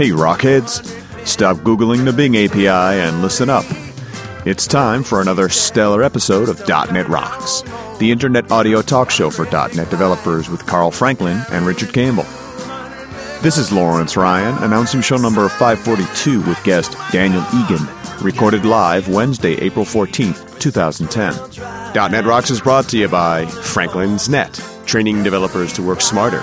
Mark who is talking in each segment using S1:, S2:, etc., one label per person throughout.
S1: Hey, Rockheads! Stop Googling the Bing API and listen up. It's time for another stellar episode of .NET Rocks, the internet audio talk show for .NET developers with Carl Franklin and Richard Campbell. This is Lawrence Ryan announcing show number 542 with guest Daniel Egan, recorded live Wednesday, April 14th, 2010. .NET Rocks is brought to you by Franklin's Net, training developers to work smarter.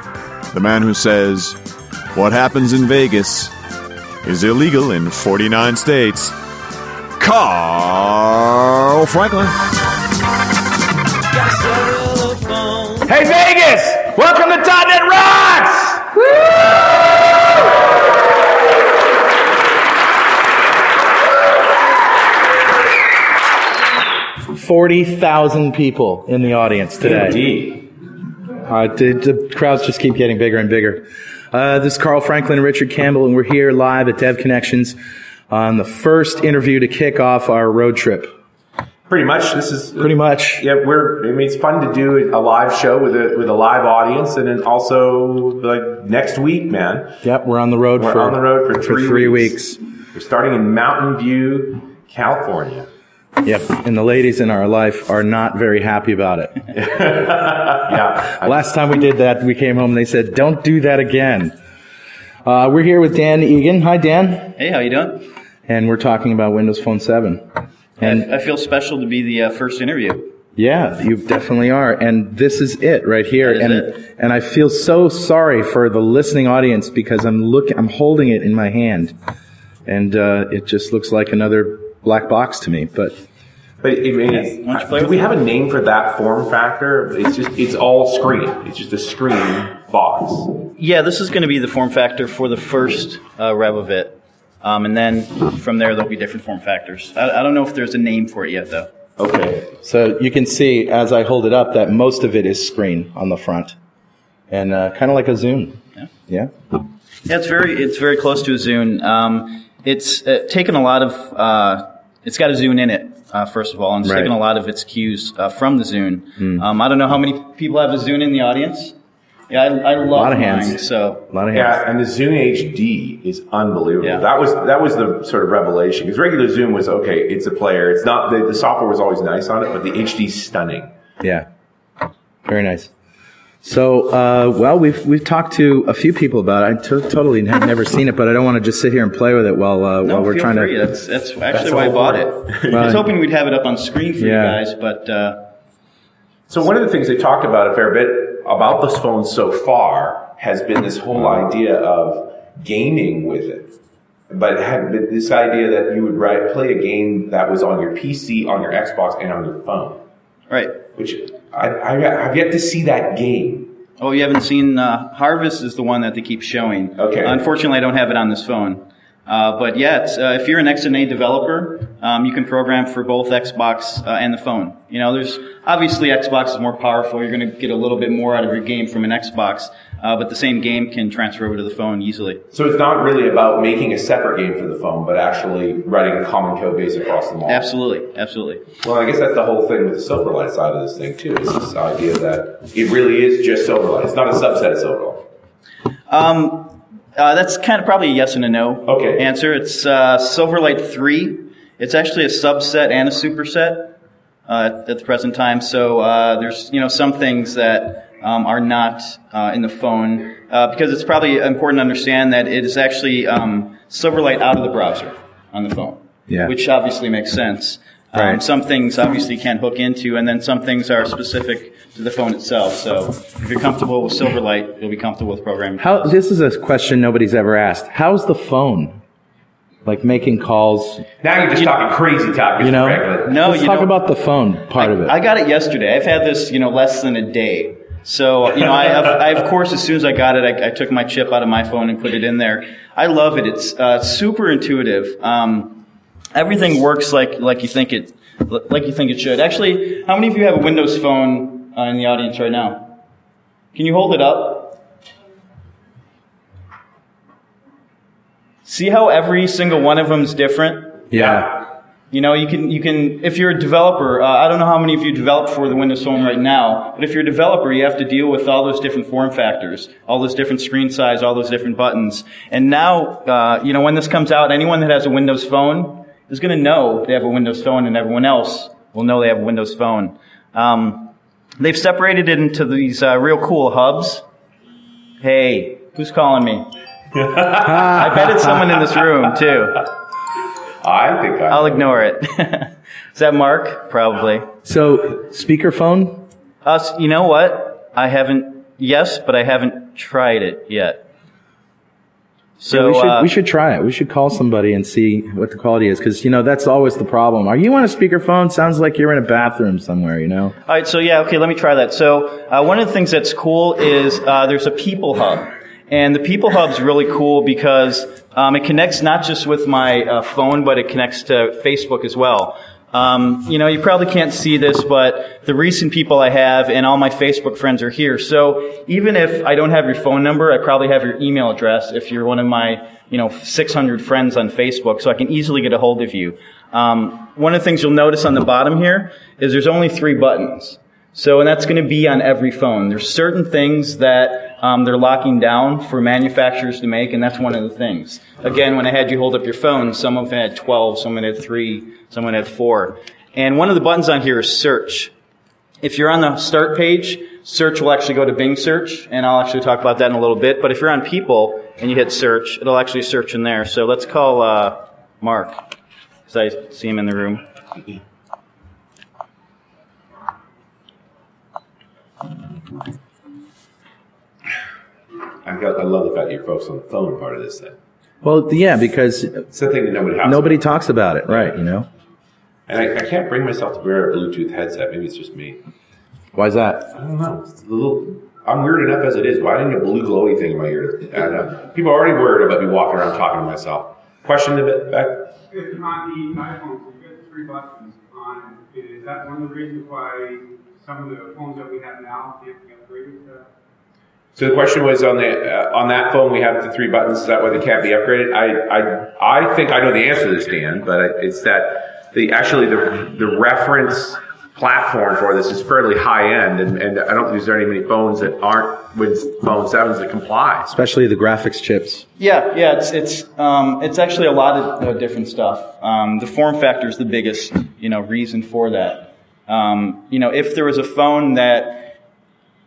S1: the man who says, What happens in Vegas is illegal in 49 states, Carl Franklin.
S2: Got a cell phone.
S3: Hey Vegas! Welcome to .NET Rocks! 40,000 people in the audience today.
S4: Indeed.
S3: Uh, the, the crowds just keep getting bigger and bigger. Uh, this is Carl Franklin and Richard Campbell, and we're here live at Dev Connections on the first interview to kick off our road trip.
S4: Pretty much. This is
S3: Pretty much.
S4: Yeah, we're. I mean, it's fun to do a live show with a with a live audience, and then also like next week, man.
S3: Yep, we're on the road
S4: We're
S3: for
S4: on the road for three,
S3: three
S4: weeks.
S3: weeks.
S4: We're starting in Mountain View, California.
S3: Yep, and the ladies in our life are not very happy about it.
S4: Yeah.
S3: Last time we did that, we came home and they said, "Don't do that again." Uh, we're here with Dan Egan. Hi, Dan,
S5: Hey, how you doing?
S3: and we're talking about Windows Phone 7. And
S5: I, I feel special to be the uh, first interview.
S3: yeah, you definitely are. And this is it right here. And
S5: it.
S3: and I feel so sorry for the listening audience because I'm looking, I'm holding it in my hand, and uh, it just looks like another black box to me. But
S4: But I mean, it's,
S5: Why don't play
S4: do we
S5: it?
S4: have a name for that form factor? It's just it's all screen. It's just a screen box.
S5: Yeah, this is going to be the form factor for the first uh, rev of it. Um, and then from there, there'll be different form factors. I, I don't know if there's a name for it yet, though.
S4: Okay.
S3: so you can see as I hold it up that most of it is screen on the front, and uh, kind of like a Zune.
S5: Yeah.
S3: Yeah.
S5: Yeah, it's very it's very close to a Zune. Um, it's uh, taken a lot of uh, it's got a Zune in it. Uh, first of all, and it's
S3: Right.
S5: taken a lot of its cues uh, from the Zune. Um, I don't know how many people have a Zune in the audience. Yeah, I, I love
S3: lot of
S5: mine,
S3: hands.
S5: So
S3: A lot of hands.
S4: Yeah, and the Zune HD is unbelievable.
S5: Yeah.
S4: That was that was the sort of revelation because regular Zune was okay. It's a player. It's not the, the software was always nice on it, but the HD's stunning.
S3: Yeah. Very nice. So, uh, well, we've we've talked to a few people about it. I totally have never seen it, but I don't want to just sit here and play with it while uh,
S5: No,
S3: while we're
S5: feel
S3: trying
S5: free.
S3: to.
S5: That's that's actually
S4: That's
S5: why I bought it.
S4: it.
S5: I was hoping we'd have it up on screen for
S3: Yeah.
S5: you guys, but uh,
S4: So one of the things they talked about a fair bit about this phone so far has been this whole idea of gaming with it. But it had this idea that you would write, play a game that was on your PC, on your Xbox, and on your phone.
S5: right.
S4: Which I, I, I've yet to see that game.
S5: Oh, you haven't seen uh, Harvest is the one that they keep showing.
S4: Okay.
S5: Unfortunately, I don't have it on this phone. Uh, but yeah, it's, uh, if you're an XNA developer, um, you can program for both Xbox uh, and the phone. You know, there's obviously Xbox is more powerful. You're going to get a little bit more out of your game from an Xbox, uh, but the same game can transfer over to the phone easily.
S4: So it's not really about making a separate game for the phone, but actually writing a common code base across them all.
S5: Absolutely, absolutely.
S4: Well, I guess that's the whole thing with the Silverlight side of this thing too. Is this idea that it really is just Silverlight. It's not a subset of Silverlight.
S5: Um, uh, that's kind of probably a yes and a no
S4: Okay.
S5: answer. It's uh, Silverlight 3. It's actually a subset and a superset uh, at the present time. So uh, there's you know some things that um, are not uh, in the phone uh, because it's probably important to understand that it is actually um, Silverlight out of the browser on the phone,
S3: Yeah.
S5: which obviously makes sense. Um, Some things obviously you can't hook into, and then some things are specific to the phone itself. So if you're comfortable with Silverlight, you'll be comfortable with programming.
S3: How, this is a question nobody's ever asked. How's the phone? Like making calls,
S4: Now you're just talking crazy talk,
S3: you know?
S4: Franklin.
S5: No,
S3: Let's
S5: you
S3: talk
S5: know-
S3: about the phone part of it.
S5: I got it yesterday. I've had this, you know, less than a day. So, you know, I, I, of course, as soon as I got it, I, I took my chip out of my phone and put it in there. I love it. It's uh, super intuitive. Um, everything works like like you think it like you think it should. Actually, how many of you have a Windows phone uh, in the audience right now? Can you hold it up? See how every single one of them is different?
S3: yeah.
S5: You know, you can, you can, if you're a developer, uh, I don't know how many of you develop for the Windows Phone right now, but if you're a developer, you have to deal with all those different form factors, all those different screen size, all those different buttons. And now, uh, you know, when this comes out, anyone that has a Windows Phone is going to know they have a Windows Phone, and everyone else will know they have a Windows Phone. Um, they've separated it into these uh, real cool hubs. Hey, who's calling me? I bet it's someone in this room too.
S4: I think I.
S5: I'll ignore it. Is that Mark? Probably.
S3: So, speakerphone?
S5: Us, you know what? I haven't, yes, but I haven't tried it yet. So,
S3: we, should,
S5: uh,
S3: we should try it. We should call somebody and see what the quality is. Because, you know, that's always the problem. Are you on a speakerphone? Sounds like you're in a bathroom somewhere, you know?
S5: all right, so yeah, okay, let me try that. So, uh, one of the things that's cool is uh, there's a People Hub. And the People Hub's really cool because um, it connects not just with my uh, phone, but it connects to Facebook as well. Um, you know, you probably can't see this, but the recent people I have and all my Facebook friends are here. So even if I don't have your phone number, I probably have your email address if you're one of my, you know, 600 friends on Facebook, so I can easily get a hold of you. Um, one of the things you'll notice on the bottom here is there's only three buttons. So, and that's going to be on every phone. There's certain things that um, they're locking down for manufacturers to make, and that's one of the things. Again, when I had you hold up your phone, some of them had 12, some of them had 3, some of them had 4. And one of the buttons on here is search. If you're on the start page, search will actually go to Bing search, and I'll actually talk about that in a little bit. But if you're on people and you hit search, it'll actually search in there. So let's call uh, Mark, because I see him in the room.
S4: I, got, I love the fact that you're focused on the phone part of this thing.
S3: Well, yeah, because
S4: It's the thing that nobody has.
S3: nobody talks about it, right, you know?
S4: And I, I can't bring myself to wear a Bluetooth headset. Maybe it's just me.
S3: Why is that?
S4: I don't know. It's a little. I'm weird enough as it is. Why didn't you get a blue glowy thing in my ear? I don't know. People are already worried about me walking around talking to myself. Question a bit back.
S6: If on the iPhone, so you get three buttons on it. Is that one of the reasons why some of the phones that we have now can't be upgraded? Uh,
S4: So the question was on the uh, on that phone we have the three buttons. Is that why they can't be upgraded? I I I think I know the answer to this, Dan, but I- it's that the actually the the reference platform for this is fairly high end, and, and I don't think there's any many phones that aren't with phone sevens that comply.
S3: Especially the graphics chips.
S5: Yeah, yeah, it's it's um, it's actually a lot of uh, different stuff. Um, the form factor is the biggest, you know, reason for that. Um, you know, if there was a phone that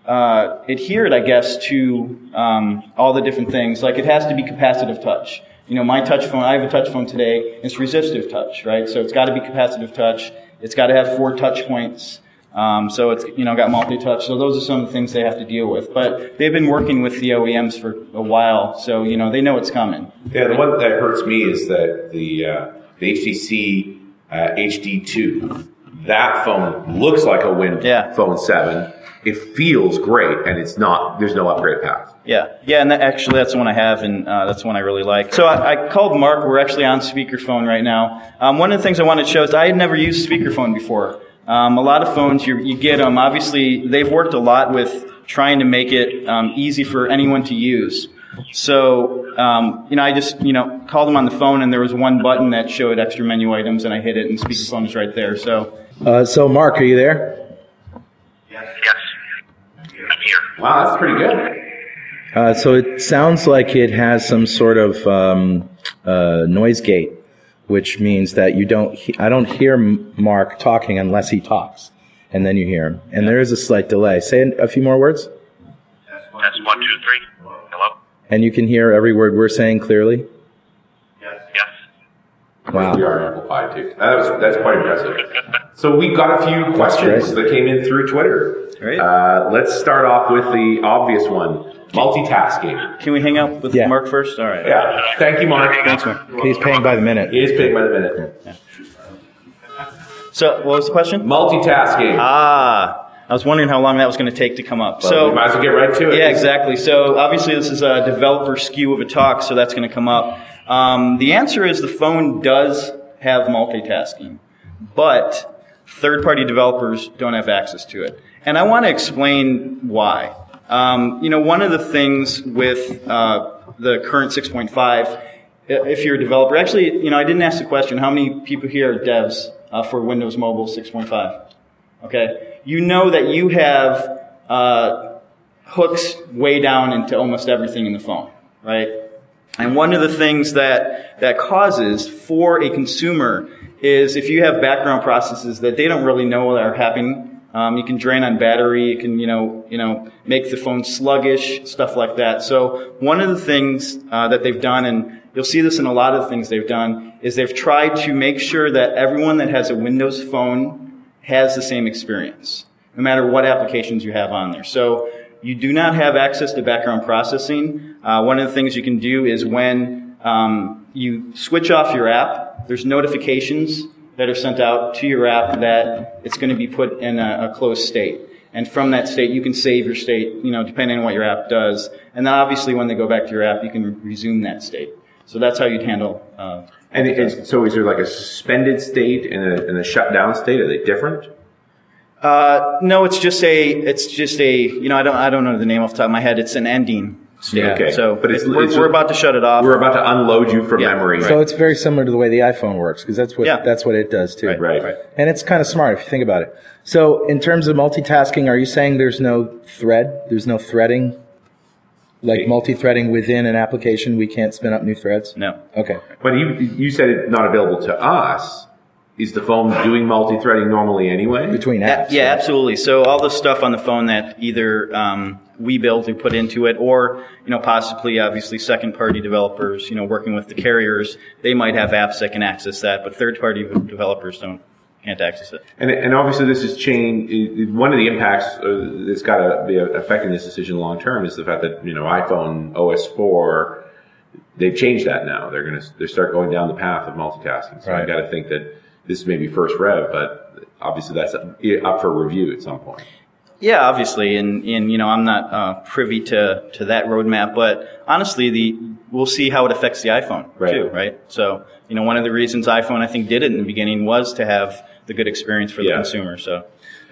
S5: uh, adhered, I guess, to um, all the different things, like it has to be capacitive touch. You know, my touch phone, I have a touch phone today, it's resistive touch, right? So it's got to be capacitive touch. It's got to have four touch points. Um, so it's, you know, got multi-touch. So those are some of the things they have to deal with. But they've been working with the OEMs for a while, so, you know, they know it's coming.
S4: Yeah, the one that hurts me is that the uh, the HTC uh, HD2. That phone looks like a Win
S5: Yeah.
S4: Phone 7, it feels great, and it's not. There's no upgrade path.
S5: Yeah, yeah, and that, actually, that's the one I have, and uh, that's the one I really like. So I, I called Mark. We're actually on speakerphone right now. Um, one of the things I wanted to show is I had never used speakerphone before. Um, a lot of phones, you, you get them. Obviously, they've worked a lot with trying to make it um, easy for anyone to use. So, um, you know, I just, you know, called them on the phone, and there was one button that showed extra menu items, and I hit it, and speakerphone is right there. So,
S3: Uh, so, Mark, are you there?
S7: Yes. I'm here.
S4: Wow, that's pretty good.
S3: Uh, so it sounds like it has some sort of um, uh, noise gate, which means that you don't. He- I don't hear Mark talking unless he talks, and then you hear him. And there is a slight delay. Say a few more words,
S7: Test one, two, three. Hello?
S3: and you can hear every word we're saying clearly.
S7: Yes.
S3: Wow.
S4: We are amplified too. That was, that's quite impressive. So we got a few questions that came in through Twitter.
S5: Great.
S4: Uh, let's start off with the obvious one: multitasking.
S5: can we hang out with
S3: Yeah.
S5: Mark first? All right.
S4: Yeah. Thank you, Mark.
S5: Thanks, Mark.
S3: He's paying by the minute.
S4: He is paid by the minute.
S5: So, what was the question?
S4: Multitasking.
S5: Ah, I was wondering how long that was going to take to come up.
S4: so
S5: so,
S4: we might as well get right to it.
S5: Yeah, exactly. So obviously this is a developer skew of a talk, so that's going to come up. Um, the answer is the phone does have multitasking, but third-party developers don't have access to it. And I want to explain why. Um, you know, one of the things with uh, the current 6.5, if you're a developer, actually, you know, I didn't ask the question, how many people here are devs uh, for Windows Mobile 6.5? Okay, you know that you have uh, hooks way down into almost everything in the phone, right? And one of the things that that causes for a consumer is if you have background processes that they don't really know are happening. Um, you can drain on battery. You can, you know, you know, make the phone sluggish, stuff like that. So one of the things uh, that they've done, and you'll see this in a lot of things they've done, is they've tried to make sure that everyone that has a Windows phone has the same experience, no matter what applications you have on there. So you do not have access to background processing. Uh, one of the things you can do is when um, you switch off your app, there's notifications that are sent out to your app that it's going to be put in a, a closed state. And from that state, you can save your state, you know, depending on what your app does. And then obviously when they go back to your app, you can resume that state. So that's how you'd handle. Uh,
S4: And so, is there like a suspended state and a, and a shutdown state? Are they different?
S5: Uh, no, it's just a, it's just a, you know, I don't, I don't know the name off the top of my head. It's an ending state.
S4: Okay.
S5: So,
S4: But it's-
S5: we're,
S4: it's-
S5: we're about to shut it off.
S4: We're about to unload you from
S5: Yeah,
S4: memory.
S3: So it's very similar to the way the iPhone works because that's what
S5: Yeah.
S3: that's what it does too.
S5: Right,
S4: Right.
S5: right.
S3: And it's kind of smart if you think about it. So in terms of multitasking, are you saying there's no thread? There's no threading? Like multi-threading within an application, we can't spin up new threads?
S5: No.
S3: Okay.
S4: But you, you said it's not available to us. Is the phone doing multi-threading normally anyway?
S3: Between
S5: A-
S3: apps.
S5: yeah, absolutely. So all the stuff on the phone that either um, we build or put into it, or you know, possibly, obviously, second-party developers, you know, working with the carriers, they might have apps that can access that, but third-party developers don't can't access it.
S4: And, and obviously, this is change. One of the impacts uh, that's got to be affecting this decision long term is the fact that you know iPhone OS four, they've changed that now. They're going to they start going down the path of multitasking. So I
S3: Right.
S4: got to think that this may be first rev, but obviously that's up for review at some point.
S5: Yeah, obviously, and, and you know, I'm not uh, privy to, to that roadmap, but honestly, the we'll see how it affects the iPhone
S4: Right.
S5: too, right? So, you know, one of the reasons iPhone I think did it in the beginning was to have the good experience for the
S4: Yeah.
S5: consumer. So,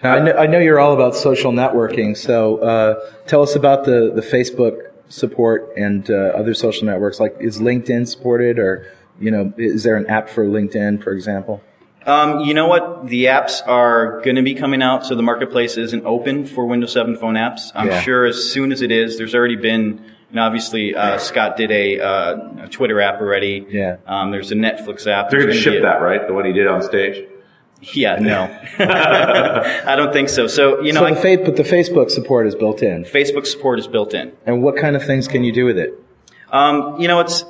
S3: Now, I know, I know you're all about social networking, so uh, tell us about the, the Facebook support and uh, other social networks. Like, is LinkedIn supported, or you know, is there an app for LinkedIn, for example?
S5: Um, you know what? The apps are going to be coming out, so the marketplace isn't open for Windows 7 phone apps. I'm
S3: Yeah.
S5: sure as soon as it is, there's already been. And obviously, uh, Scott did a, uh, a Twitter app already.
S3: Yeah.
S5: Um, there's a Netflix app.
S4: They're going to ship that, right? The one he did on stage.
S5: Yeah, no. I don't think so. So, you know,
S3: so the fa- but the Facebook support is built in.
S5: Facebook support is built in.
S3: And what kind of things can you do with it?
S5: Um, you know, it's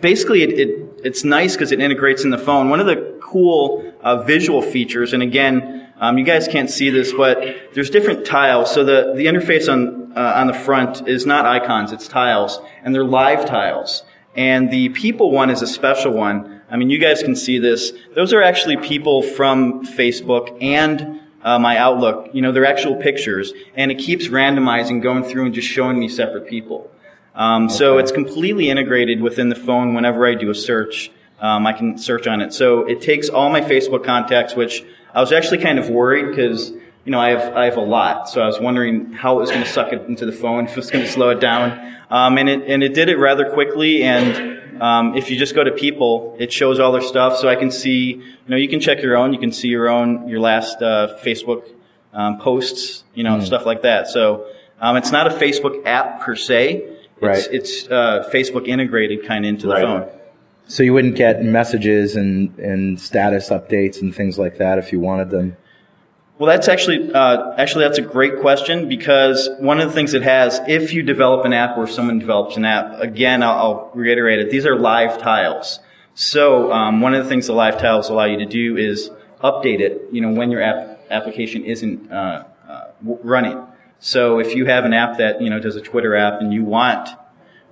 S5: basically it, it it's nice because it integrates in the phone. One of the cool uh, visual features, and again, um, you guys can't see this, but there's different tiles. So the the interface on uh, on the front is not icons; it's tiles, and they're live tiles. And the people one is a special one. I mean, you guys can see this. Those are actually people from Facebook and uh, my Outlook, you know, they're actual pictures, and it keeps randomizing, going through and just showing me separate people. Um, So it's completely integrated within the phone. Whenever I do a search, um, I can search on it. So it takes all my Facebook contacts, which I was actually kind of worried because you know I have I have a lot, so I was wondering how it was going to suck it into the phone, if it was going to slow it down, um, and it and it did it rather quickly. And um, if you just go to people, it shows all their stuff, so I can see. You know, you can check your own. You can see your own your last uh, Facebook um, posts, you know, stuff like that. So um, it's not a Facebook app per se. It's,
S3: Right.
S5: it's uh, Facebook integrated kind of into the
S4: Right.
S5: phone.
S3: So you wouldn't get messages and, and status updates and things like that if you wanted them.
S5: Well, that's actually uh, actually that's a great question because one of the things it has, if you develop an app or someone develops an app, again, I'll, I'll reiterate it. These are live tiles. So um, one of the things the live tiles allow you to do is update it. You know, when your app application isn't uh, uh, running. So if you have an app that you know does a Twitter app and you want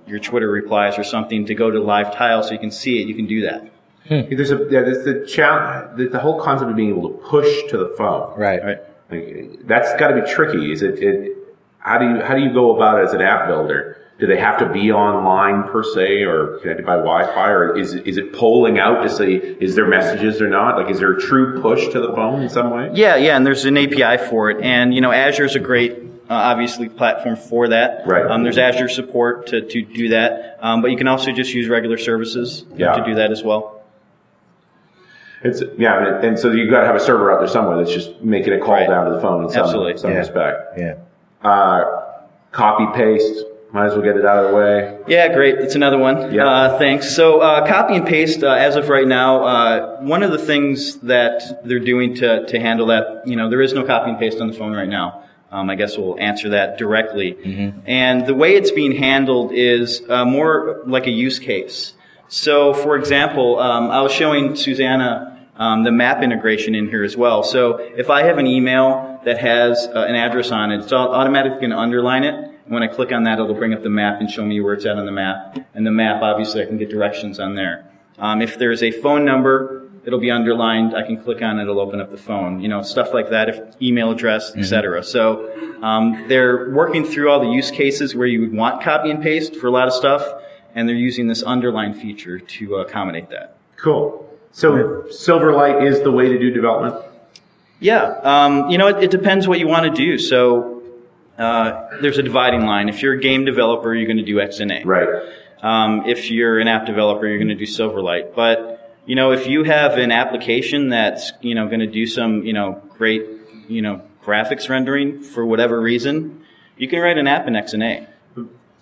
S5: your Twitter replies or something to go to live tile so you can see it, you can do that. Hmm.
S4: There's a yeah, there's the challenge, the, the whole concept of being able to push to the phone.
S3: Right.
S5: Right.
S4: Like, that's got to be tricky. Is it, it? How do you how do you go about it as an app builder? Do they have to be online per se, or connected by Wi-Fi, or is it, is it polling out to say is there messages or not? Like, is there a true push to the phone in some way?
S5: Yeah, yeah, and there's an API for it, and you know Azure's a great, uh, obviously, platform for that.
S4: Right.
S5: Um, there's Azure support to, to do that, um, but you can also just use regular services
S4: Yeah.
S5: to do that as well.
S4: It's yeah, and, and so you've got to have a server out there somewhere that's just making a call
S5: Right.
S4: down to the phone in some,
S5: Absolutely.
S4: some
S3: Yeah.
S4: respect.
S3: Yeah.
S4: Uh, copy paste. Might as well get it out of the way.
S5: Yeah, great. That's another one.
S4: Yeah.
S5: Uh, thanks. So, uh, copy and paste, uh, as of right now, uh, one of the things that they're doing to, to handle that, you know, there is no copy and paste on the phone right now. Um, I guess we'll answer that directly. And the way it's being handled is uh, more like a use case. So, for example, um, I was showing Susanna um, the map integration in here as well. So, if I have an email that has uh, an address on it, it's au- automatically going to underline it. And when I click on that, it'll bring up the map and show me where it's at on the map. And the map, obviously, I can get directions on there. Um, if there's a phone number, it'll be underlined. I can click on it, it'll open up the phone. You know, stuff like that. If email address, etc. So um, they're working through all the use cases where you would want copy and paste for a lot of stuff, and they're using this underline feature to accommodate that.
S4: Cool. So Silverlight is the way to do development.
S5: Yeah, um, you know, it, it depends what you want to do. So uh, there's a dividing line. If you're a game developer, you're going to do XNA.
S4: Right.
S5: Um, if you're an app developer, you're going to do Silverlight. But you know, if you have an application that's you know going to do some you know great you know graphics rendering for whatever reason, you can write an app in XNA.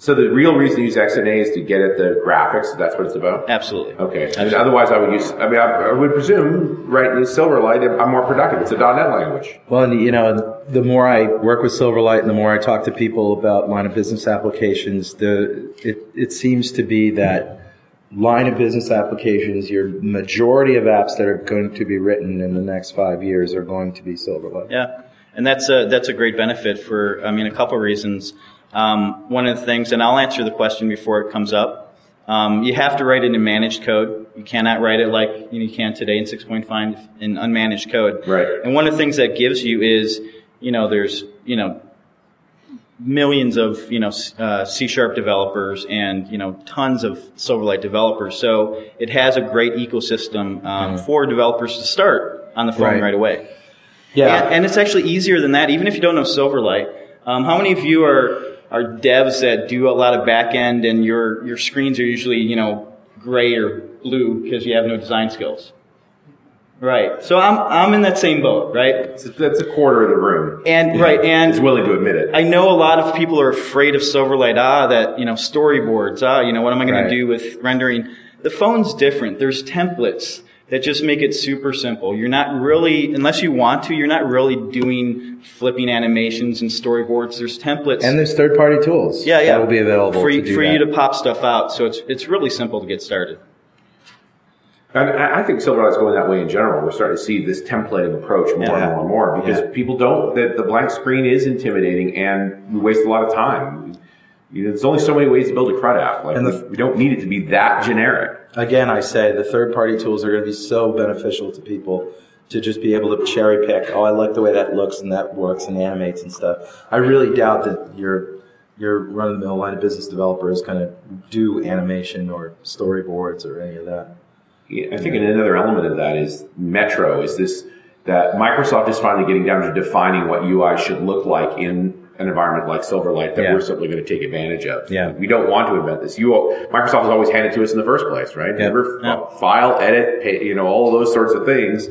S4: So the real reason to use XNA is to get at the graphics. That's what it's about.
S5: Absolutely.
S4: Okay. I mean, otherwise, I would use. I mean, I, I would presume writing in Silverlight, I'm more productive. It's a .NET language.
S3: Well, and you know, the more I work with Silverlight and the more I talk to people about line of business applications, the it, it seems to be that line of business applications, your majority of apps that are going to be written in the next five years are going to be Silverlight.
S5: Yeah, and that's a that's a great benefit for I mean a couple of reasons. Um, one of the things, and I'll answer the question before it comes up. Um, you have to write it in managed code. You cannot write it like you can today in 6.5 in unmanaged code.
S4: Right.
S5: And one of the things that gives you is, you know, there's you know millions of you know uh, C sharp developers and you know tons of Silverlight developers. So it has a great ecosystem um, for developers to start on the phone
S3: Right.
S5: right away.
S3: Yeah.
S5: And, and it's actually easier than that, even if you don't know Silverlight. Um, how many of you are, are devs that do a lot of back end and your, your screens are usually, you know, gray or blue because you have no design skills? Right. So I'm, I'm in that same boat, right?
S4: It's, that's a quarter of the room.
S5: And, right, and
S4: is willing to admit it.
S5: I know a lot of people are afraid of Silverlight. Ah, that you know storyboards. Ah, you know what am I going
S3: Right.
S5: to do with rendering? The phone's different. There's templates that just make it super simple. You're not really, unless you want to, you're not really doing flipping animations and storyboards. There's templates.
S3: And there's third party tools
S5: yeah, yeah,
S3: that will be available
S5: for, you, for you to pop stuff out. So it's it's really simple to get started.
S4: And I I think Silverlight's going that way in general. We're starting to see this templating approach more
S5: Yeah.
S4: and more and more because
S3: Yeah.
S4: people don't. The, the blank screen is intimidating, and we waste a lot of time. You know, there's only so many ways to build a CRUD app. Like
S3: And the-
S4: we, we don't need it to be that generic.
S3: Again, I say the third party tools are going to be so beneficial to people to just be able to cherry pick. Oh, I like the way that looks and that works and animates and stuff. I really doubt that your your run of the mill line of business developer is going to do animation or storyboards or any of that.
S4: Yeah, I think another element of that is Metro. Is this that Microsoft is finally getting down to defining what UI should look like in an environment like Silverlight that
S3: Yeah.
S4: we're simply going to take advantage of.
S3: Yeah.
S4: we don't want to invent this. You Microsoft has always handed it to us in the first place, right?
S3: Yeah.
S4: Remember,
S5: Yeah.
S4: file, edit, pay, you know, all of those sorts of things.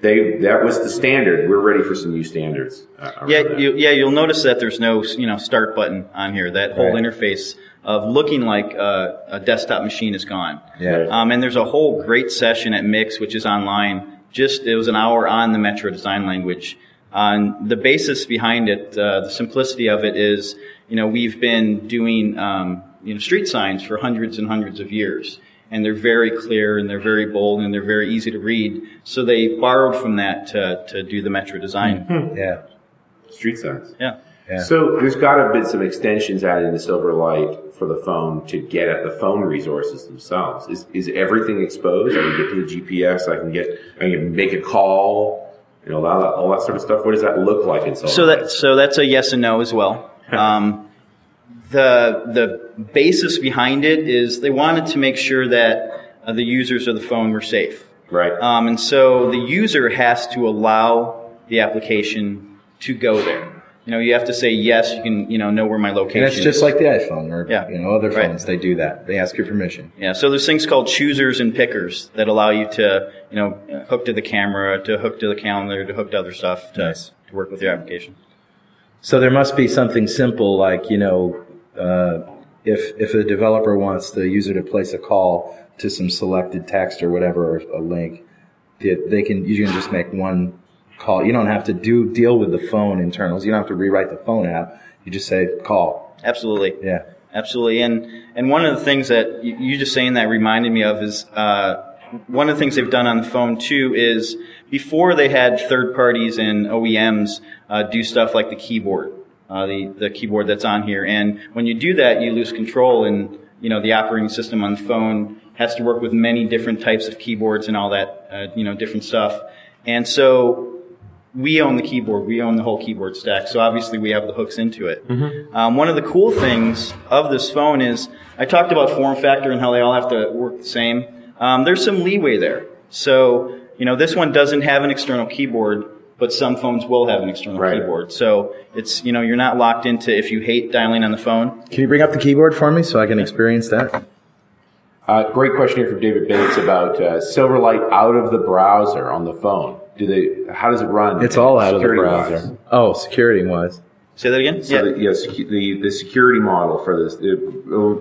S4: They that was the standard. We're ready for some new standards. uh,
S5: Yeah, you, yeah, you'll notice that there's no, you know, start button on here. That whole
S3: Right.
S5: interface of looking like a, a desktop machine is gone.
S3: Yeah.
S5: Um, and there's a whole great session at Mix, which is online. Just it was an hour on the Metro design language. On the basis behind it, uh, the simplicity of it is, you know, we've been doing, um, you know, street signs for hundreds and hundreds of years. And they're very clear and they're very bold and they're very easy to read. So they borrowed from that to, to do the Metro design.
S3: Yeah.
S4: street signs.
S5: Yeah.
S3: Yeah.
S4: So there's got to have been some extensions added into Silverlight for the phone to get at the phone resources themselves. Is is everything exposed? I can get to the GPS. I can get. I can make a call. You know, all that, all that sort of stuff. What does that look like in Silverlight?
S5: So that so that's a yes and no as well. Um, the the basis behind it is they wanted to make sure that uh, the users of the phone were safe,
S4: right.
S5: um, and so the user has to allow the application to go there. You know, you have to say yes. You can you know know where my location.
S3: And it's just
S5: is.
S3: like the iPhone or
S5: Yeah.
S3: you know other
S5: Right.
S3: phones. They do that. They ask your permission.
S5: Yeah, so there's things called choosers and pickers that allow you to, you know, hook to the camera, to hook to the calendar, to hook to other stuff to,
S3: Nice.
S5: to work with your application.
S3: So there must be something simple like you know uh, if if a developer wants the user to place a call to some selected text or whatever or a link, they, they can you can just make one call. You don't have to do deal with the phone internals. You don't have to rewrite the phone app. You just say call.
S5: Absolutely.
S3: Yeah.
S5: Absolutely, and and one of the things that you, you just saying that reminded me of is uh, one of the things they've done on the phone too is before they had third parties and OEMs uh, do stuff like the keyboard, uh, the the keyboard that's on here, and when you do that, you lose control, and you know the operating system on the phone has to work with many different types of keyboards and all that, uh, you know, different stuff, and so we own the keyboard. We own the whole keyboard stack. So obviously we have the hooks into it. Um, one of the cool things of this phone is I talked about form factor and how they all have to work the same. Um, there's some leeway there. So you know this one doesn't have an external keyboard, but some phones will have an external
S4: Right.
S5: keyboard. So it's you know you're not locked into if you hate dialing on the phone.
S3: Can you bring up the keyboard for me so I can experience that?
S4: Uh, great question here from David Bates about uh, Silverlight out of the browser on the phone. Do they? How does it run?
S3: It's all out of the
S4: security-wise?
S3: browser. Oh, security wise.
S5: Say that again.
S4: So
S5: yeah.
S4: the, yeah, secu- the the security model for this. It,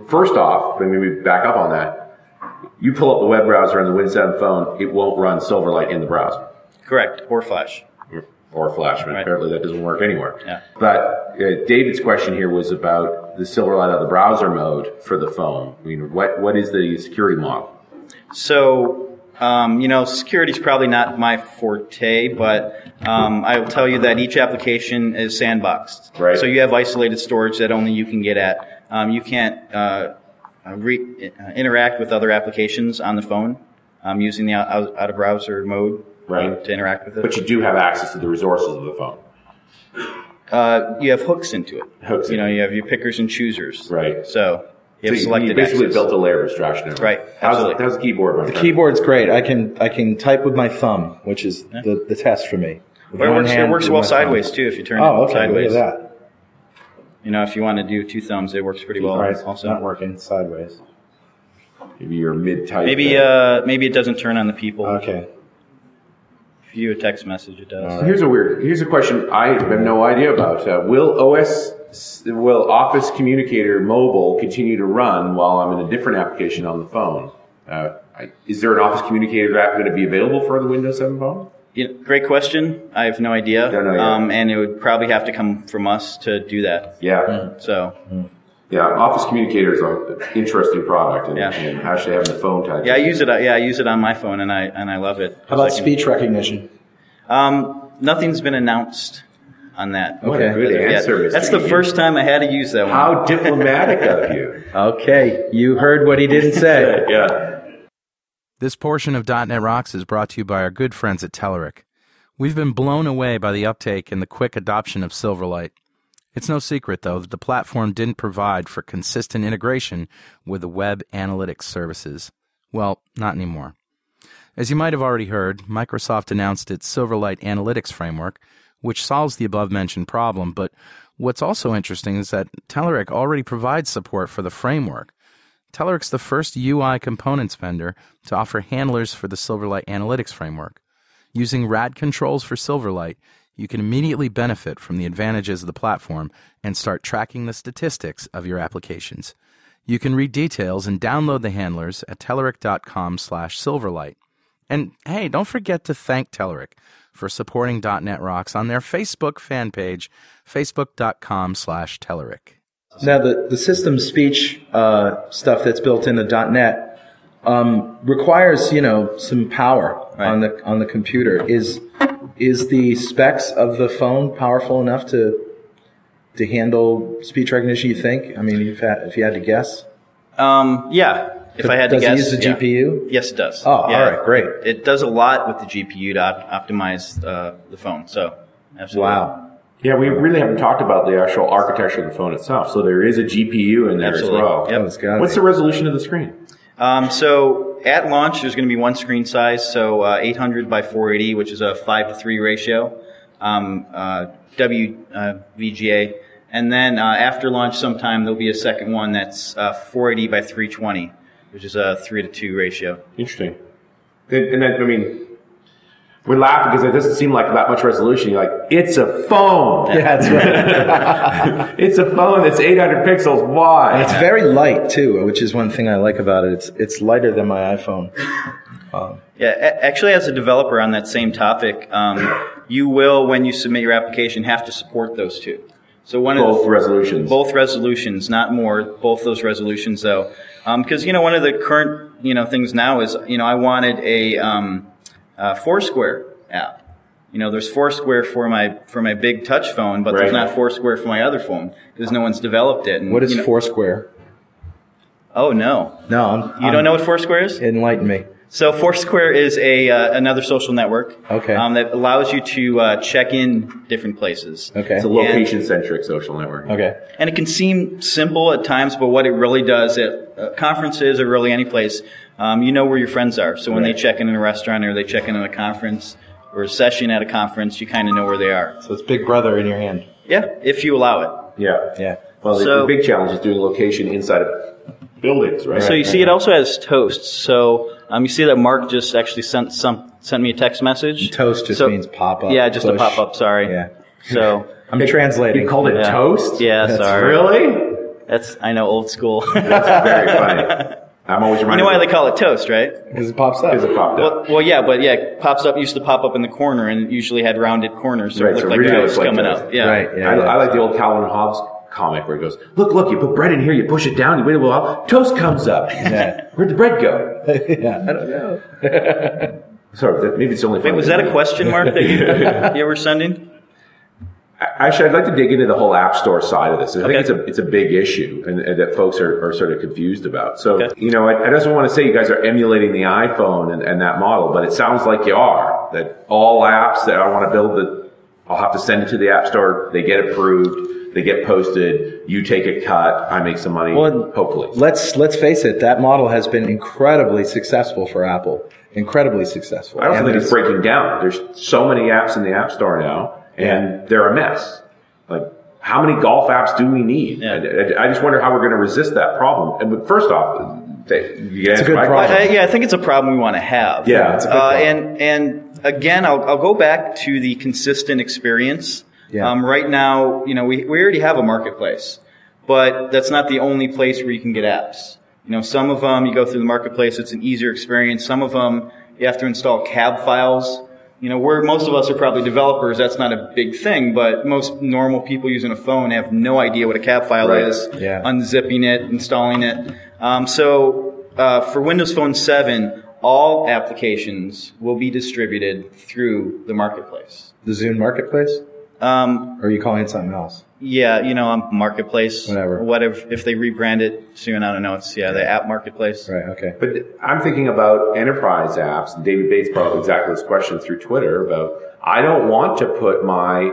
S4: first off, let me back up on that. You pull up the web browser on the Win 7 phone, it won't run Silverlight in the browser
S5: Correct. Or Flash.
S4: or Flash. but
S5: Right.
S4: Apparently, that doesn't work anywhere.
S5: Yeah.
S4: But uh, David's question here was about the Silverlight out of the browser mode for the phone. I mean, what what is the security model?
S5: So, um, you know, security is probably not my forte, but um, I will tell you that each application is sandboxed.
S4: Right.
S5: So you have isolated storage that only you can get at. Um, you can't uh, re- uh, interact with other applications on the phone um, using the out, out out of browser mode
S4: Right.
S5: to interact with it.
S4: But you do have access to the resources of the phone.
S5: uh, you have hooks into it.
S4: Hooks
S5: You know, you have your pickers and choosers.
S4: Right.
S5: So you have
S4: So
S5: selected
S4: you basically
S5: access.
S4: built a layer of abstraction. over.
S5: Right,
S4: How's,
S5: absolutely.
S4: how's the keyboard run?
S3: The keyboard's great. I can I can type with my thumb, which is the, the test for me. With
S5: it
S3: one
S5: works, it works well
S3: my thumb.
S5: sideways too if you turn
S3: Oh,
S5: it
S3: okay.
S5: sideways.
S3: Look at that.
S5: You know, if you want to do two thumbs, it works pretty well.
S3: All right, it's
S5: also,
S3: not working sideways.
S4: Maybe you're mid-type.
S5: maybe uh, maybe it doesn't turn on the people.
S3: Okay.
S5: If you a text message, it does.
S4: So here's a weird. Here's a question I have no idea about. Uh, will OS, will Office Communicator Mobile continue to run while I'm in a different application on the phone? Uh, I, is there an Office Communicator app going to be available for the Windows 7 phone?
S5: You know, great question. I have no idea.
S4: Don't know yet.
S5: um, and it would probably have to come from us to do that.
S4: Yeah,
S5: So,
S4: yeah. Office Communicator is an interesting product, and,
S5: Yeah.
S4: and actually having the phone type.
S5: yeah, I use it. Yeah, I use it on my phone, and I and I love it.
S3: How about
S5: can-
S3: speech recognition?
S5: Um, nothing's been announced on that.
S4: What a
S3: Okay.
S4: good
S5: Yeah,
S4: answer, Mr.
S5: That's the first time I had to use that one.
S4: How diplomatic of you.
S3: Okay, you heard what he didn't say.
S4: Yeah.
S8: This portion of .NET Rocks is brought to you by our good friends at Telerik. We've been blown away by the uptake and the quick adoption of Silverlight. It's no secret, though, that the platform didn't provide for consistent integration with the web analytics services. Well, not anymore. As you might have already heard, Microsoft announced its Silverlight Analytics Framework, which solves the above mentioned problem. But what's also interesting is that Telerik already provides support for the framework. Telerik's the first UI components vendor to offer handlers for the Silverlight Analytics Framework. Using RAD controls for Silverlight, you can immediately benefit from the advantages of the platform and start tracking the statistics of your applications. You can read details and download the handlers at telerik.com slash silverlight. And hey, don't forget to thank Telerik for supporting .NET Rocks on their Facebook fan page, facebook.com slash Telerik.
S3: Now, the, the system speech uh, stuff that's built into .NET um, requires, you know, some power on the on the computer. Is is the specs of the phone powerful enough to to handle speech recognition? You think? I mean, if, if you had to guess,
S5: Um, yeah. If
S3: But
S5: I had
S3: does
S5: to
S3: it use the
S5: yeah.
S3: GPU?
S5: Yes, it does.
S3: Oh, all
S5: Yeah.
S3: right, great.
S5: It does a lot with the GPU to op- optimize uh, the phone. So, absolutely.
S3: Wow.
S4: Yeah, we really haven't talked about the actual architecture of the phone itself. So there is a GPU in there
S5: Absolutely.
S4: as well.
S5: Yep.
S3: Oh, it's got
S4: What's
S3: it.
S4: the resolution of the screen?
S5: Um, so at launch, there's going to be one screen size, so uh, 800 by 480, which is a five to three ratio, um, uh, WVGA, and then uh, after launch, sometime there'll be a second one that's uh, 480 by 320, which is a three to two ratio.
S4: Interesting. And, and then, I mean, we're laughing because it doesn't seem like that much resolution. You're like, it's a phone.
S3: Yeah, that's right.
S4: It's a phone that's 800 pixels wide.
S3: it's very light too, which is one thing I like about it. It's it's lighter than my iPhone.
S5: Yeah, a- actually, as a developer on that same topic, um, you will, when you submit your application, have to support those two. So one of
S4: Both
S5: the,
S4: resolutions.
S5: both resolutions, not more. Both those resolutions, though, because you know one of the current you know things now is you know I wanted a um, uh, Foursquare app. You know, there's Foursquare for my for my big touch phone, but there's not Foursquare for my other phone because no one's developed it. And,
S3: What is
S5: you know-
S3: Foursquare?
S5: Oh no,
S3: No, I'm,
S5: you don't know what Foursquare is?
S3: Enlighten me.
S5: So Foursquare is a uh, another social network.
S3: Okay.
S5: Um, that allows you to uh, check in different places.
S3: Okay.
S4: It's a location centric social network.
S3: Okay.
S5: And it can seem simple at times, but what it really does at uh, conferences or really any place, um, you know where your friends are. So when they check in in a restaurant or they check in at a conference or a session at a conference, you kind of know where they are.
S3: So it's Big Brother in your hand.
S5: Yeah, if you allow it.
S4: Yeah.
S3: Yeah.
S4: Well, the,
S5: So-
S4: the big challenge is doing location inside of buildings, right?
S5: So you see, it also has toasts. So um, you see that Mark just actually sent some sent me a text message.
S3: Toast just
S5: So-
S3: means pop up.
S5: Yeah, just a pop up. Sorry.
S3: Yeah.
S5: So
S3: I'm translating.
S4: You called it
S5: Yeah.
S4: toast?
S5: yeah,
S3: That's
S5: sorry.
S4: Really?
S5: That's I know old school.
S4: That's very funny. I'm always
S5: you know why they call it toast, right?
S3: because it pops up.
S4: Because it popped
S5: Well,
S4: up.
S5: well, yeah, but yeah, pops up used to pop up in the corner, and usually had rounded corners, so
S4: Right,
S5: it looked
S4: so
S5: like
S4: really
S5: toast
S4: like
S5: coming
S4: toast.
S5: up. Yeah,
S3: Right. Yeah.
S4: I,
S3: yeah.
S4: I like the old Calvin Hobbes comic where he goes, "Look, look, you put bread in here, you push it down, you wait a while, toast comes up.
S3: Yeah.
S4: Where'd the bread go?
S3: yeah. I don't know.
S4: Sorry, that, maybe it's only.
S5: Wait, was that a question mark that you, you were sending?
S4: Actually, I'd like to dig into the whole App Store side of this. I think it's a it's a big issue, and, and that folks are, are sort of confused about. So,
S5: Okay.
S4: you know, I, I just want to say you guys are emulating the iPhone and, and that model, but it sounds like you are. That all apps that I want to build, that I'll have to send it to the App Store. They get approved. They get posted. You take a cut. I make some money.
S3: Well,
S4: hopefully.
S3: Let's let's face it. That model has been incredibly successful for Apple. Incredibly successful.
S4: I also
S3: And
S4: think it's
S3: there's-
S4: breaking down. There's so many apps in the App Store now, and they're a mess. Like, how many golf apps do we need?
S5: Yeah.
S4: I, I- I just wonder how we're going to resist that problem. And but first off, they, you
S3: It's a good problem.
S5: I, yeah, I think it's a problem we want to have.
S4: Yeah, it's a good
S5: uh, and and again, I'll I'll go back to the consistent experience.
S3: Yeah.
S5: Um, right now, you know, we we already have a marketplace, but that's not the only place where you can get apps. You know, some of them you go through the marketplace; it's an easier experience. Some of them you have to install cab files. You know, where most of us are probably developers, that's not a big thing, but most normal people using a phone have no idea what a cab file
S4: Right.
S5: is.
S3: Yeah.
S5: Unzipping it, installing it. Um, so uh, for Windows Phone 7, all applications will be distributed through the marketplace.
S3: the Zune Marketplace.
S5: Um,
S3: Or are you calling it something else?
S5: yeah, you know, um, marketplace.
S3: Whatever.
S5: Or whatever. If they rebrand it soon, I don't know. It's yeah, the app marketplace.
S3: Right. Okay.
S4: But I'm thinking about enterprise apps. and David Bates brought up exactly this question through Twitter about I don't want to put my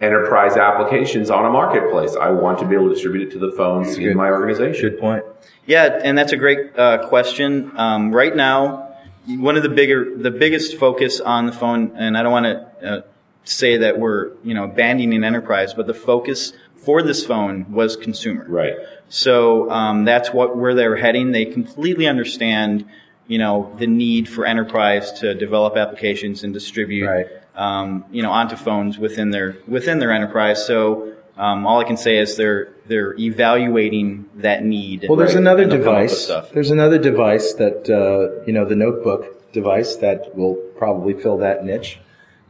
S4: enterprise applications on a marketplace. I want to be able to distribute it to the phones in my organization.
S3: Good point.
S5: Yeah, and that's a great uh, question. Um, right now, one of the bigger, the biggest focus on the phone, and I don't want to uh, say that we're you know abandoning enterprise, but the focus for this phone was consumer.
S4: Right.
S5: So um, that's what where they're heading. They completely understand, you know, the need for enterprise to develop applications and distribute,
S3: Right.
S5: um, you know, onto phones within their within their enterprise. So um, all I can say is they're they're evaluating that need.
S3: Well, there's
S5: Right.
S3: another
S5: And they'll come up with
S3: device.
S5: Stuff.
S3: There's another device that uh, you know, the notebook device that will probably fill that niche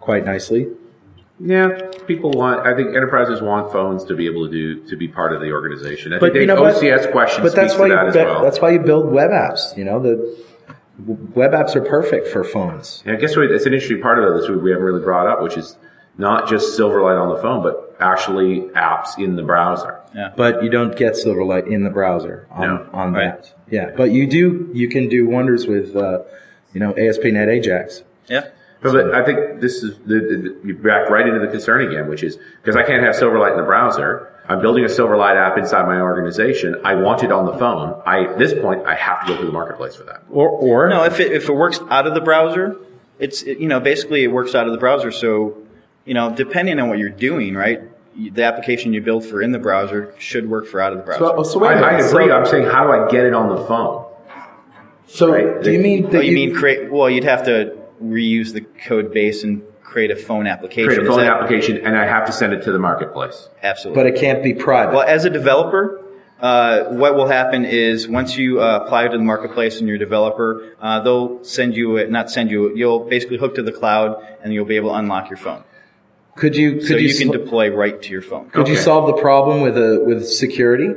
S3: quite nicely.
S4: Yeah, people want. I think enterprises want phones to be able to do to be part of the organization. I
S3: But
S4: think
S3: you
S4: the
S3: know what?
S4: OCS question
S3: But that's why
S4: to
S3: you
S4: that as well.
S3: that's why you build web apps. You know, the web apps are perfect for phones.
S4: And I guess what- it's an interesting part of this we haven't really brought up, which is not just Silverlight on the phone, but actually apps in the browser. Yeah.
S3: But you don't get Silverlight in the browser on,
S4: No.
S3: on
S5: Right.
S3: that. Yeah, but you do. You can do wonders with, uh, you know, ASP.NET Ajax.
S5: Yeah.
S4: But, but I think this is the, the, you back right into the concern again, which is because I can't have Silverlight in the browser. I'm building a Silverlight app inside my organization. I want it on the phone. I at this point I have to go through the marketplace for that.
S3: Or, or
S5: No, if it if it works out of the browser, it's it, you know basically it works out of the browser. So you know depending on what you're doing, right, the application you build for in the browser should work for out of the browser.
S3: so, so wait a
S4: I, I
S3: minute.
S4: agree.
S3: So,
S4: I'm saying how do I get it on the phone?
S3: so
S4: right.
S3: do you mean that
S5: oh, you mean create? Well, you'd have to reuse the code base and create a phone application.
S4: Create a phone
S5: that-
S4: application and I have to send it to the marketplace.
S5: Absolutely.
S3: But it can't be private.
S5: Well, as a developer, uh, what will happen is once you uh, apply to the marketplace and you're a developer, uh, they'll send you, a, not send you, you'll basically hook to the cloud and you'll be able to unlock your phone.
S3: could you could
S5: So you,
S3: you,
S5: can
S3: sol-
S5: deploy right to your phone.
S3: could you solve the problem with a with security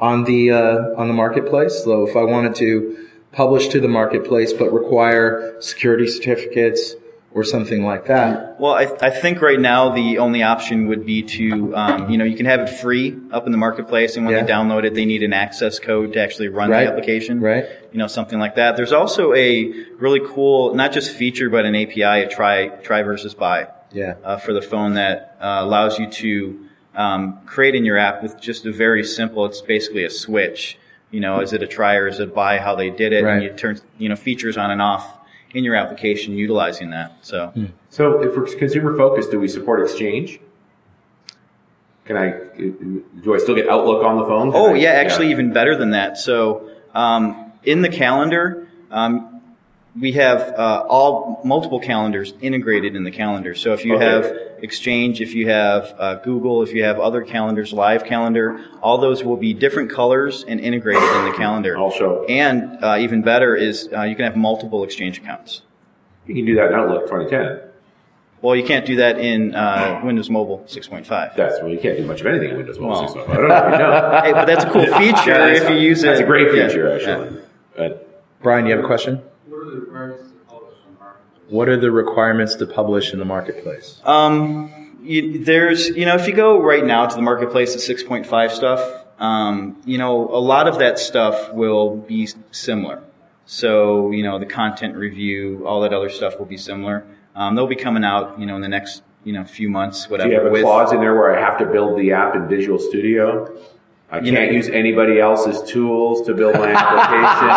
S3: on the uh, on the marketplace? So if I wanted to publish to the marketplace but require security certificates or something like that,
S5: Well, I, I think right now the only option would be to, um, you know, you can have it free up in the marketplace, and when
S3: Yeah.
S5: they download it, they need an access code to actually run
S3: Right.
S5: the application.
S3: Right.
S5: You know, something like that. There's also a really cool, not just feature, but an API, a try try versus buy.
S3: yeah.
S5: uh, for the phone that uh, allows you to um, create in your app with just a very simple. It's basically a switch. You know, is it a try or is it a buy? How they did it,
S3: Right.
S5: and you turn you know features on and off in your application utilizing that. So
S3: Hmm.
S4: So if we're consumer focused, do we support Exchange? Can I? Do I still get Outlook on the phone? Can
S5: Oh
S4: I-
S5: yeah, actually even better than that. So um, in the calendar, um, we have uh, all multiple calendars integrated in the calendar. So if you
S4: Okay.
S5: have Exchange, if you have uh, Google, if you have other calendars, Live Calendar, all those will be different colors and integrated in the calendar.
S4: I'll.
S5: And uh, even better is uh, you can have multiple Exchange accounts.
S4: You can do that in Outlook 2010.
S5: Well, you can't do that in uh, Windows Mobile 6.5.
S4: That's well, you can't do much of anything in Windows Mobile
S5: Well.
S4: 6.5. I don't know. if you know.
S5: Hey, but that's a cool feature
S4: Yeah, that's-
S5: if you use it.
S4: That's a great feature,
S5: Yeah.
S4: actually. But
S3: Brian, you have a question?
S6: What are the requirements to publish on market?
S3: What are the requirements to publish in the marketplace?
S5: Um, you, there's, you know, if you go right now to the marketplace, the 6.5 stuff, um, you know, a lot of that stuff will be similar. So, you know, the content review, all that other stuff will be similar. Um, they'll be coming out, you know, in the next, you know, few months, whatever.
S4: do you have a
S5: with-
S4: clause in there where I have to build the app in Visual Studio? I
S5: You
S4: can't
S5: know-
S4: use anybody else's tools to build my application.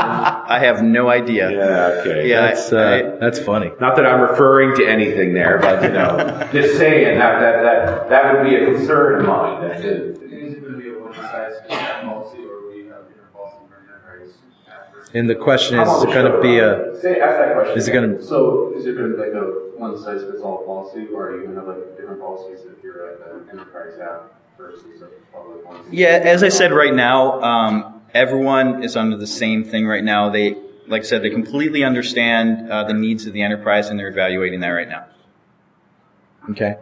S5: I have no idea.
S4: yeah, okay.
S5: Yeah,
S3: That's
S5: I-
S3: uh, that's funny.
S4: Not that I'm referring to anything there, but you know, just saying that that that, that would be a concern of mine. That's it.
S6: Is it going to be a one-size-fits-all policy, or will you have different policies for enterprise after?
S3: And the question is, is it going to be a?
S9: Say, ask that question.
S3: Is it gonna-
S9: So, is it gonna be like a one-size-fits-all policy, or are you gonna have like different policies if you're at an enterprise app versus a public one?
S5: Yeah, as I said right now, um, everyone is under the same thing right now. They, like I said, they completely understand uh, the needs of the enterprise and they're evaluating that right now.
S3: Okay.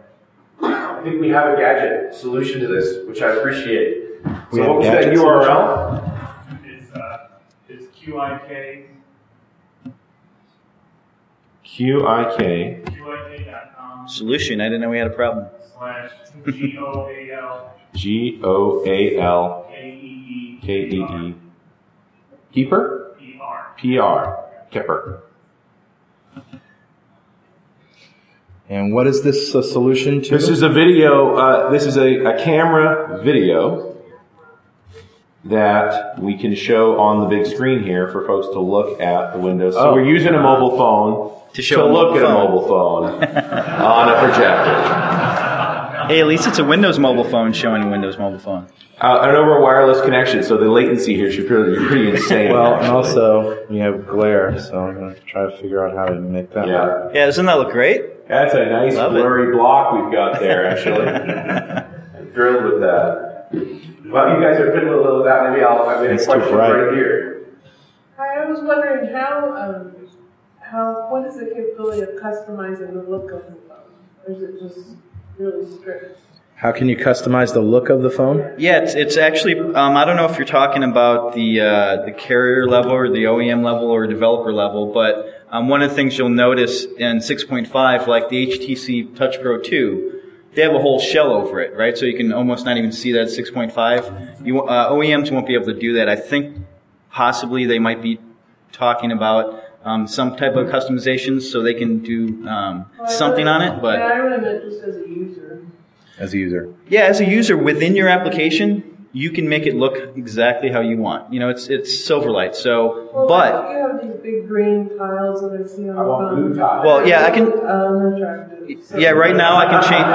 S9: I think we have a gadget solution to this, which I appreciate.
S3: We
S4: So
S3: have
S4: what was that URL?
S6: It's, uh, it's QIK,
S4: QIK.
S6: QIK.com
S5: Solution, I didn't know we had a problem.
S6: Slash G-O-A-L
S4: G O A L
S6: K-E-E
S4: K E E. Keeper?
S6: P-R.
S4: P R. Kipper.
S3: And what is this a solution to?
S4: This is a video. Uh, this is a, a camera video that we can show on the big screen here for folks to look at the windows. So
S3: Oh.
S4: we're using a mobile phone
S5: To show a
S4: look
S5: mobile
S4: at
S5: phone.
S4: a mobile phone on a projector.
S5: Hey, at least it's a Windows mobile phone showing a Windows mobile phone.
S4: Uh, and over a wireless connection, so the latency here should be pretty, pretty insane.
S3: well, and also we have glare, so I'm going to try to figure out how to make that work.
S4: yeah,
S5: Yeah, doesn't that look great?
S4: that's a nice
S5: Love it.
S4: blurry block we've got there. Actually, I'm thrilled with that. Well, you guys are fiddling a little with that. Maybe I'll have a
S3: It's too
S4: question
S3: bright.
S4: right here.
S10: Hi, I was wondering how, um, how, what is the capability of customizing the look of the phone? Or is it just
S3: How can you customize the look of the phone?
S5: Yeah, it's, it's actually. Um, I don't know if you're talking about the uh, the carrier level or the OEM level or developer level, but um, one of the things you'll notice in 6.5, like the HTC Touch Pro 2, they have a whole shell over it, right? So you can almost not even see that it's 6.5. You, uh, OEMs won't be able to do that. I think possibly they might be talking about um, some type of customizations so they can do um, something on it, but.
S10: Yeah, I really meant just as a user.
S3: As a user,
S5: Yeah, as a user within your application, you can make it look exactly how you want. You know, it's it's Silverlight. So,
S10: Well,
S5: but
S10: like, you have these big green tiles that I see on
S4: I want blue tiles.
S5: Well, yeah, I can-
S10: Unattractive. So-
S5: yeah, right now I can change.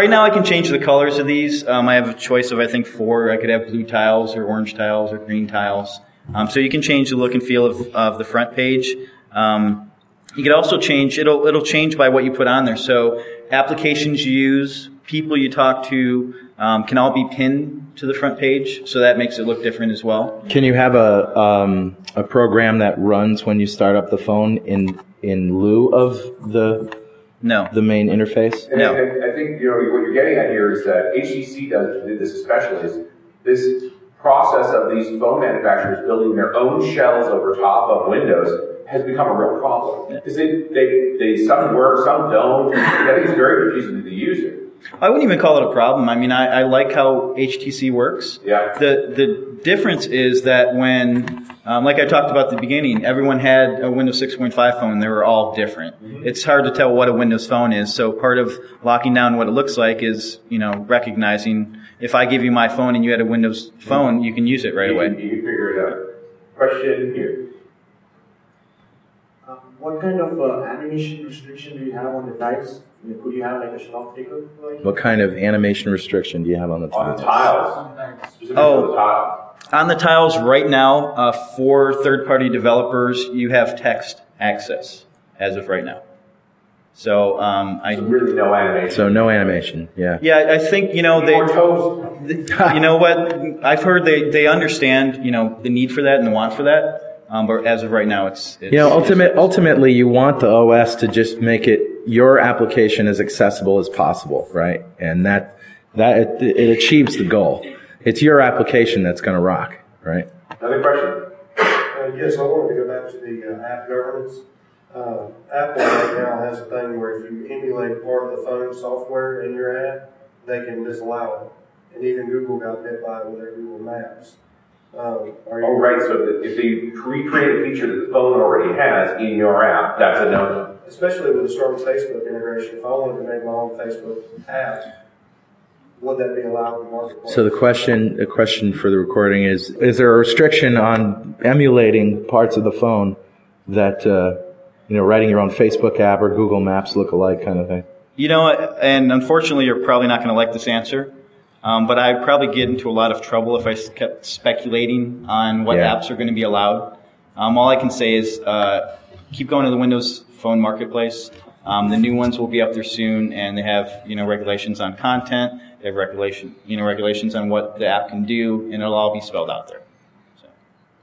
S5: Right now I can change the colors of these. Um, I have a choice of I think four. I could have blue tiles or orange tiles or green tiles. Um, so you can change the look and feel of, of the front page. Um, you can also change. It'll it'll change by what you put on there. So applications you use, people you talk to, um, can all be pinned to the front page. So that makes it look different as well.
S3: can you have a um, a program that runs when you start up the phone in in lieu of the
S5: No.
S3: the main interface?
S4: And,
S5: No.
S4: and I think you know what you're getting at here is that HTC does did this especially is this process of these phone manufacturers building their own shells over top of Windows has become a real problem because they, they they some work some don't. I think it's very confusing to the user.
S5: I wouldn't even call it a problem. I mean, I, I like how HTC works.
S4: Yeah.
S5: The the difference is that when, um, like I talked about at the beginning, everyone had a Windows 6.5 phone. They were all different. It's hard to tell what a Windows phone is. So part of locking down what it looks like is, you know, recognizing if I give you my phone and you had a Windows phone, you can use it right
S4: You
S5: away.
S4: can, you can figure it out. Question here.
S11: Um, what kind of uh, animation restriction do you have on the tiles? Could you have like a stock ticker?
S3: What kind of animation restriction do you have on the tiles?
S4: On
S3: tiles?
S4: the tiles.
S5: Oh.
S4: on the tile.
S5: On the tiles right now, uh, for third-party developers, you have text access as of right now. So um, I
S4: So really no animation.
S3: So no animation. Yeah.
S5: Yeah, I think you know they.
S4: More.
S5: You know what? I've heard they they understand you know the need for that and the want for that. Um, but as of right now, it's, it's
S3: You know, ultimate, ultimately, you want the OS to just make it your application as accessible as possible, right? And that that it, it achieves the goal. It's your application that's going to rock, right?
S4: Another question.
S12: Uh, yes, I wanted to go back to the uh, app governance. Uh, Apple right now has a thing where if you emulate part of the phone software in your app, they can disallow it. And even Google got bit by it with their Google Maps. Um, are you,
S4: Oh, right. So that if they recreate a feature that the phone already has in your app, that's a no-no.
S12: Especially with a strong Facebook integration, if I wanted to make my own Facebook app, would that be allowed in the marketplace?
S3: So the question, the question for the recording is: Is there a restriction on emulating parts of the phone that uh, you know, writing your own Facebook app or Google Maps look-alike kind of thing?
S5: You know, and unfortunately, you're probably not going to like this answer. Um, but I'd probably get into a lot of trouble if I kept speculating on what
S3: Yeah.
S5: apps are going to be allowed. Um, all I can say is uh, keep going to the Windows Phone Marketplace. Um, the new ones will be up there soon, and they have you know regulations on content. They have regulation you know regulations on what the app can do, and it'll all be spelled out there.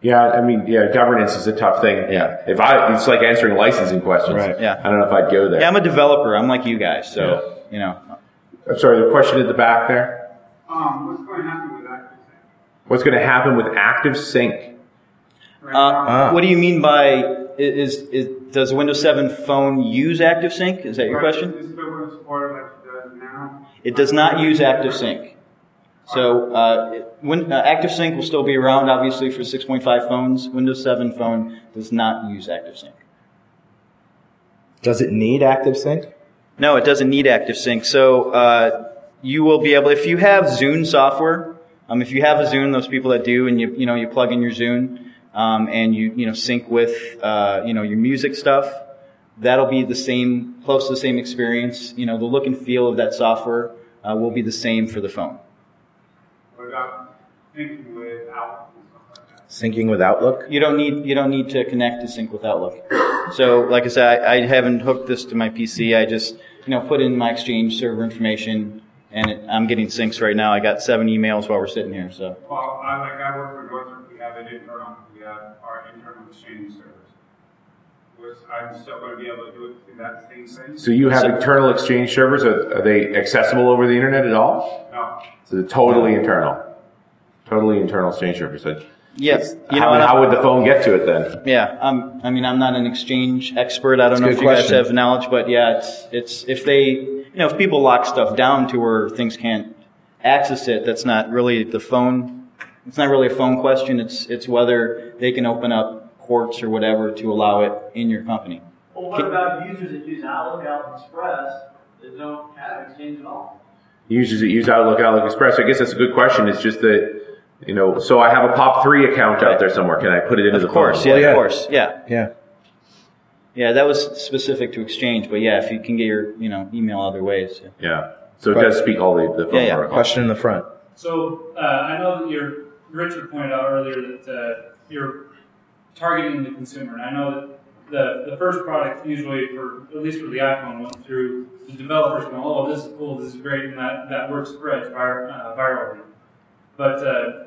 S4: Yeah, I mean, yeah, governance is a tough thing.
S5: Yeah.
S4: If I, it's like answering licensing questions.
S3: Right.
S5: Yeah.
S4: I don't know if I'd go there.
S5: Yeah, I'm a developer. I'm like you guys, so you know.
S4: I'm sorry, the question at the back there.
S6: Um, what's going to happen with that?
S4: What's going to happen with Active Sync?
S6: Right
S5: Uh,
S6: now?
S5: What do you mean by is, is does Windows 7 phone use ActiveSync? Is that your question?
S6: Is this still going to support it does?
S5: It does not use ActiveSync. So uh, it- when, uh, ActiveSync will still be around, obviously, for 6.5 phones. Windows 7 phone does not use ActiveSync.
S3: Does it need ActiveSync?
S5: No, it doesn't need active sync. So uh, you will be able, if you have Zune software, um, if you have a Zune, those people that do, and you you know you plug in your Zune um, and you you know sync with uh, you know your music stuff, that'll be the same, close to the same experience. You know, the look and feel of that software uh, will be the same for the phone.
S6: What about syncing with Outlook and stuff like that?
S3: Syncing with Outlook?
S5: You don't need you don't need to connect to sync with Outlook. So, like I said, I, I haven't hooked this to my PC. I just you know put in my Exchange server information, and it, I'm getting syncs right now. I got seven emails while we're sitting here. So,
S6: Well, I, like I work for Northrop, we have an internal, we have our internal exchange service. Which I'm still gonna be able to do it through that same thing.
S4: So you have internal exchange servers. Are, are they accessible over the internet at all?
S6: No.
S4: So they're totally internal. Totally internal exchange servers. So
S5: yes, you
S4: how,
S5: know, and
S4: how would the phone get to it then?
S5: Yeah, um, I mean, I'm not an exchange expert. I don't
S4: That's
S5: know if you guys have knowledge, but yeah, it's it's if they, you know, if people lock stuff down to where things can't access it, that's not really the phone. It's not really a phone question. It's it's whether they can open up ports or whatever to allow it in your company.
S13: Well, what about users that use Outlook, Outlook Express that don't have Exchange at all?
S4: Users that use Outlook, Outlook Express. I guess that's a good question. It's just that, you know, so I have a POP3 account out there somewhere. Can I put it into
S5: Of
S4: the
S5: course,
S4: phone?
S5: yeah, of course, yeah,
S3: yeah,
S5: yeah. That was specific to Exchange, but yeah, if you can get your you know email other ways. Yeah.
S4: Yeah. So it does speak all the, the phone
S5: Yeah, yeah.
S3: Question in the front.
S14: So uh, I know that your Richard pointed out earlier that uh, you're targeting the consumer, and I know that the the first product usually for at least for the iPhone went through the developers going, oh, this is cool, this is great, and that that word spreads vir- uh, virally. But uh,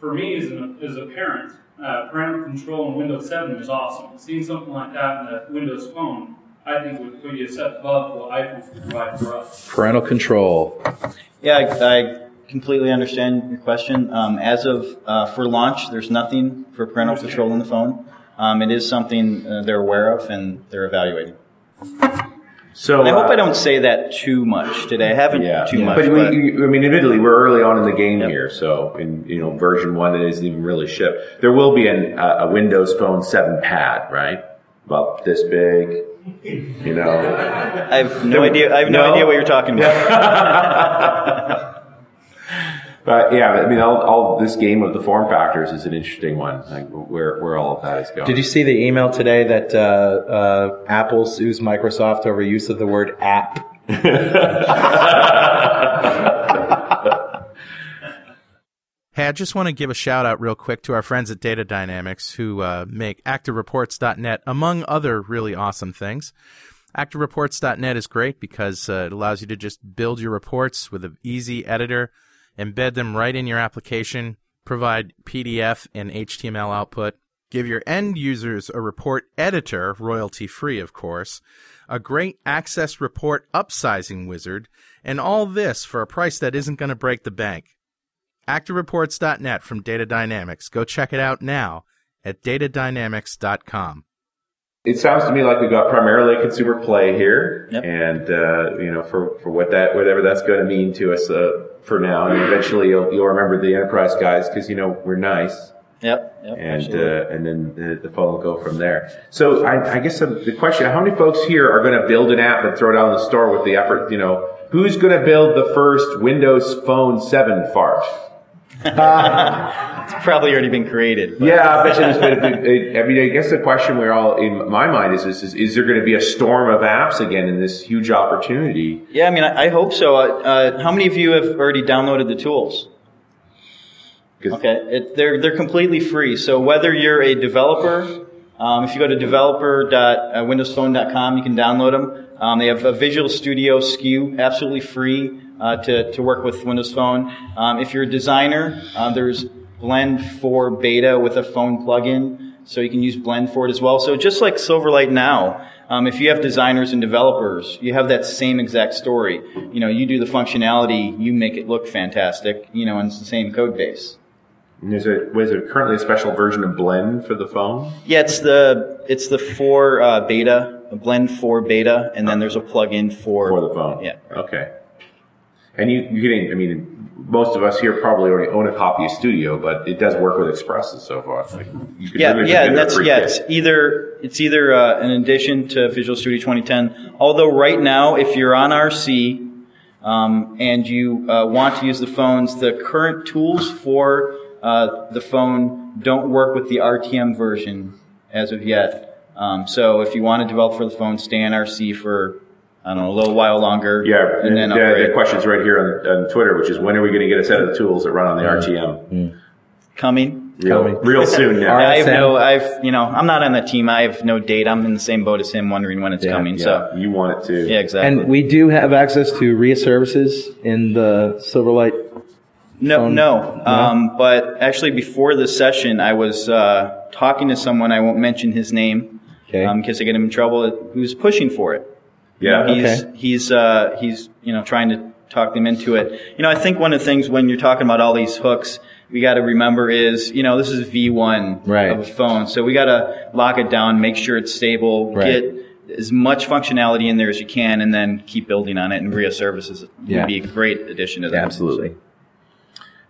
S14: for me as, an, as a parent, uh, parental control in Windows 7 is awesome. Seeing something like that in the Windows Phone, I think would put you a step above what iPhone can provide for us.
S3: Parental control.
S5: Yeah, I, I completely understand your question. Um, as of uh, for launch, there's nothing for parental control in the phone. Um, it is something uh, they're aware of and they're evaluating.
S4: So
S5: And I hope
S4: uh,
S5: I don't say that too much today. I haven't yeah, too much.
S4: But,
S5: but-
S4: we, I mean, admittedly, we're early on in the game here, so in you know version one, it isn't even really shipped. There will be an, uh, a Windows Phone 7 pad, right? About this big, you know.
S5: I have no idea. I have no, idea what you're talking about.
S4: But yeah, I mean, all, all this game of the form factors is an interesting one. Like where where all of that is going.
S3: Did you see the email today that uh, uh, Apple sues Microsoft over use of the word app?
S8: Hey, I just want to give a shout out real quick to our friends at Data Dynamics who uh, make ActiveReports.net, among other really awesome things. ActiveReports.net is great because uh, it allows you to just build your reports with an easy editor, embed them right in your application, provide PDF and HTML output, give your end users a report editor, royalty free, of course, a great access report upsizing wizard, and all this for a price that isn't going to break the bank. ActiveReports.net from Data Dynamics. Go check it out now at datadynamics.com.
S4: It sounds to me like we've got primarily a consumer play here, and uh, you know, for, for what that whatever that's going to mean to us uh, for now, and eventually you'll, you'll remember the enterprise guys because you know we're nice.
S5: Yep. yep
S4: and uh, and then the, the phone will go from there. So I, I guess the, the question: How many folks here are going to build an app and throw it out in the store with the effort? You know, who's going to build the first Windows Phone Seven fart?
S5: It's probably already been created. but-
S4: Yeah, I bet you there's been. a big- I mean, I guess the question we're all in my mind is: is, is, is there going to be a storm of apps again in this huge opportunity?
S5: Yeah, I mean, I, I hope so. Uh, uh, how many of you have already downloaded the tools? Okay, it, they're they're completely free. So whether you're a developer, um, if you go to developer.windowsphone.com, you can download them. Um, they have a Visual Studio SKU, absolutely free uh, to to work with Windows Phone. Um, if you're a designer, uh, there's Blend 4 Beta with a phone plugin, so you can use Blend for it as well. So just like Silverlight now, um, if you have designers and developers, you have that same exact story. You know, you do the functionality, you make it look fantastic. You know, and it's the same code base.
S4: And is it was there currently a special version of Blend for the phone?
S5: Yeah, it's the it's the four uh, beta, blend four beta, and then there's a plugin for
S4: for the phone.
S5: Yeah.
S4: Okay. And you, you getting? I mean, most of us here probably already own a copy of Studio, but it does work with Express and so forth. Like
S5: Yeah, yeah, and that's yeah. It's either it's either uh, an addition to Visual Studio 2010. Although right now, if you're on RC um, and you uh, want to use the phones, the current tools for uh, the phone don't work with the RTM version as of yet. Um, so if you want to develop for the phone, stay on RC for I don't know a little while longer.
S4: Yeah,
S5: and then
S4: the,
S5: upgrade.
S4: the question's right here on, on Twitter, which is when are we going to get a set of the tools that run on the RTM?
S5: coming.
S4: Real, real soon now.
S5: I have no, I've, you know, I'm not on the team. I have no date. I'm in the same boat as him, wondering when it's coming. So
S4: you want it to.
S5: Yeah, exactly.
S3: And we do have access to RIA services in the Silverlight.
S5: No,
S3: phone?
S5: no. Um, but actually, before this session, I was uh, talking to someone. I won't mention his name because I get him in trouble. Who's pushing for it?
S4: Yeah.
S5: You know, he's
S4: Okay.
S5: he's uh, he's you know trying to talk them into it. You know, I think one of the things when you're talking about all these hooks, we got to remember is you know this is V1
S3: Right.
S5: of a phone, so we got to lock it down, make sure it's stable,
S3: Right.
S5: get as much functionality in there as you can, and then keep building on it. And RIA services
S4: Yeah.
S5: would be a great addition to that.
S3: Absolutely.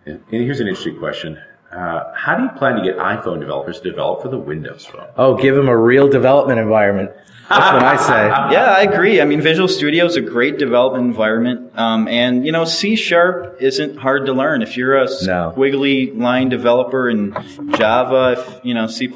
S4: And here's an interesting question. Uh, how do you plan to get iPhone developers to develop for the Windows phone?
S3: Oh, give them a real development environment. That's what I say.
S5: Yeah, I agree. I mean, Visual Studio is a great development environment, um, and you know, C sharp isn't hard to learn. If you're a squiggly line developer in Java, if you know C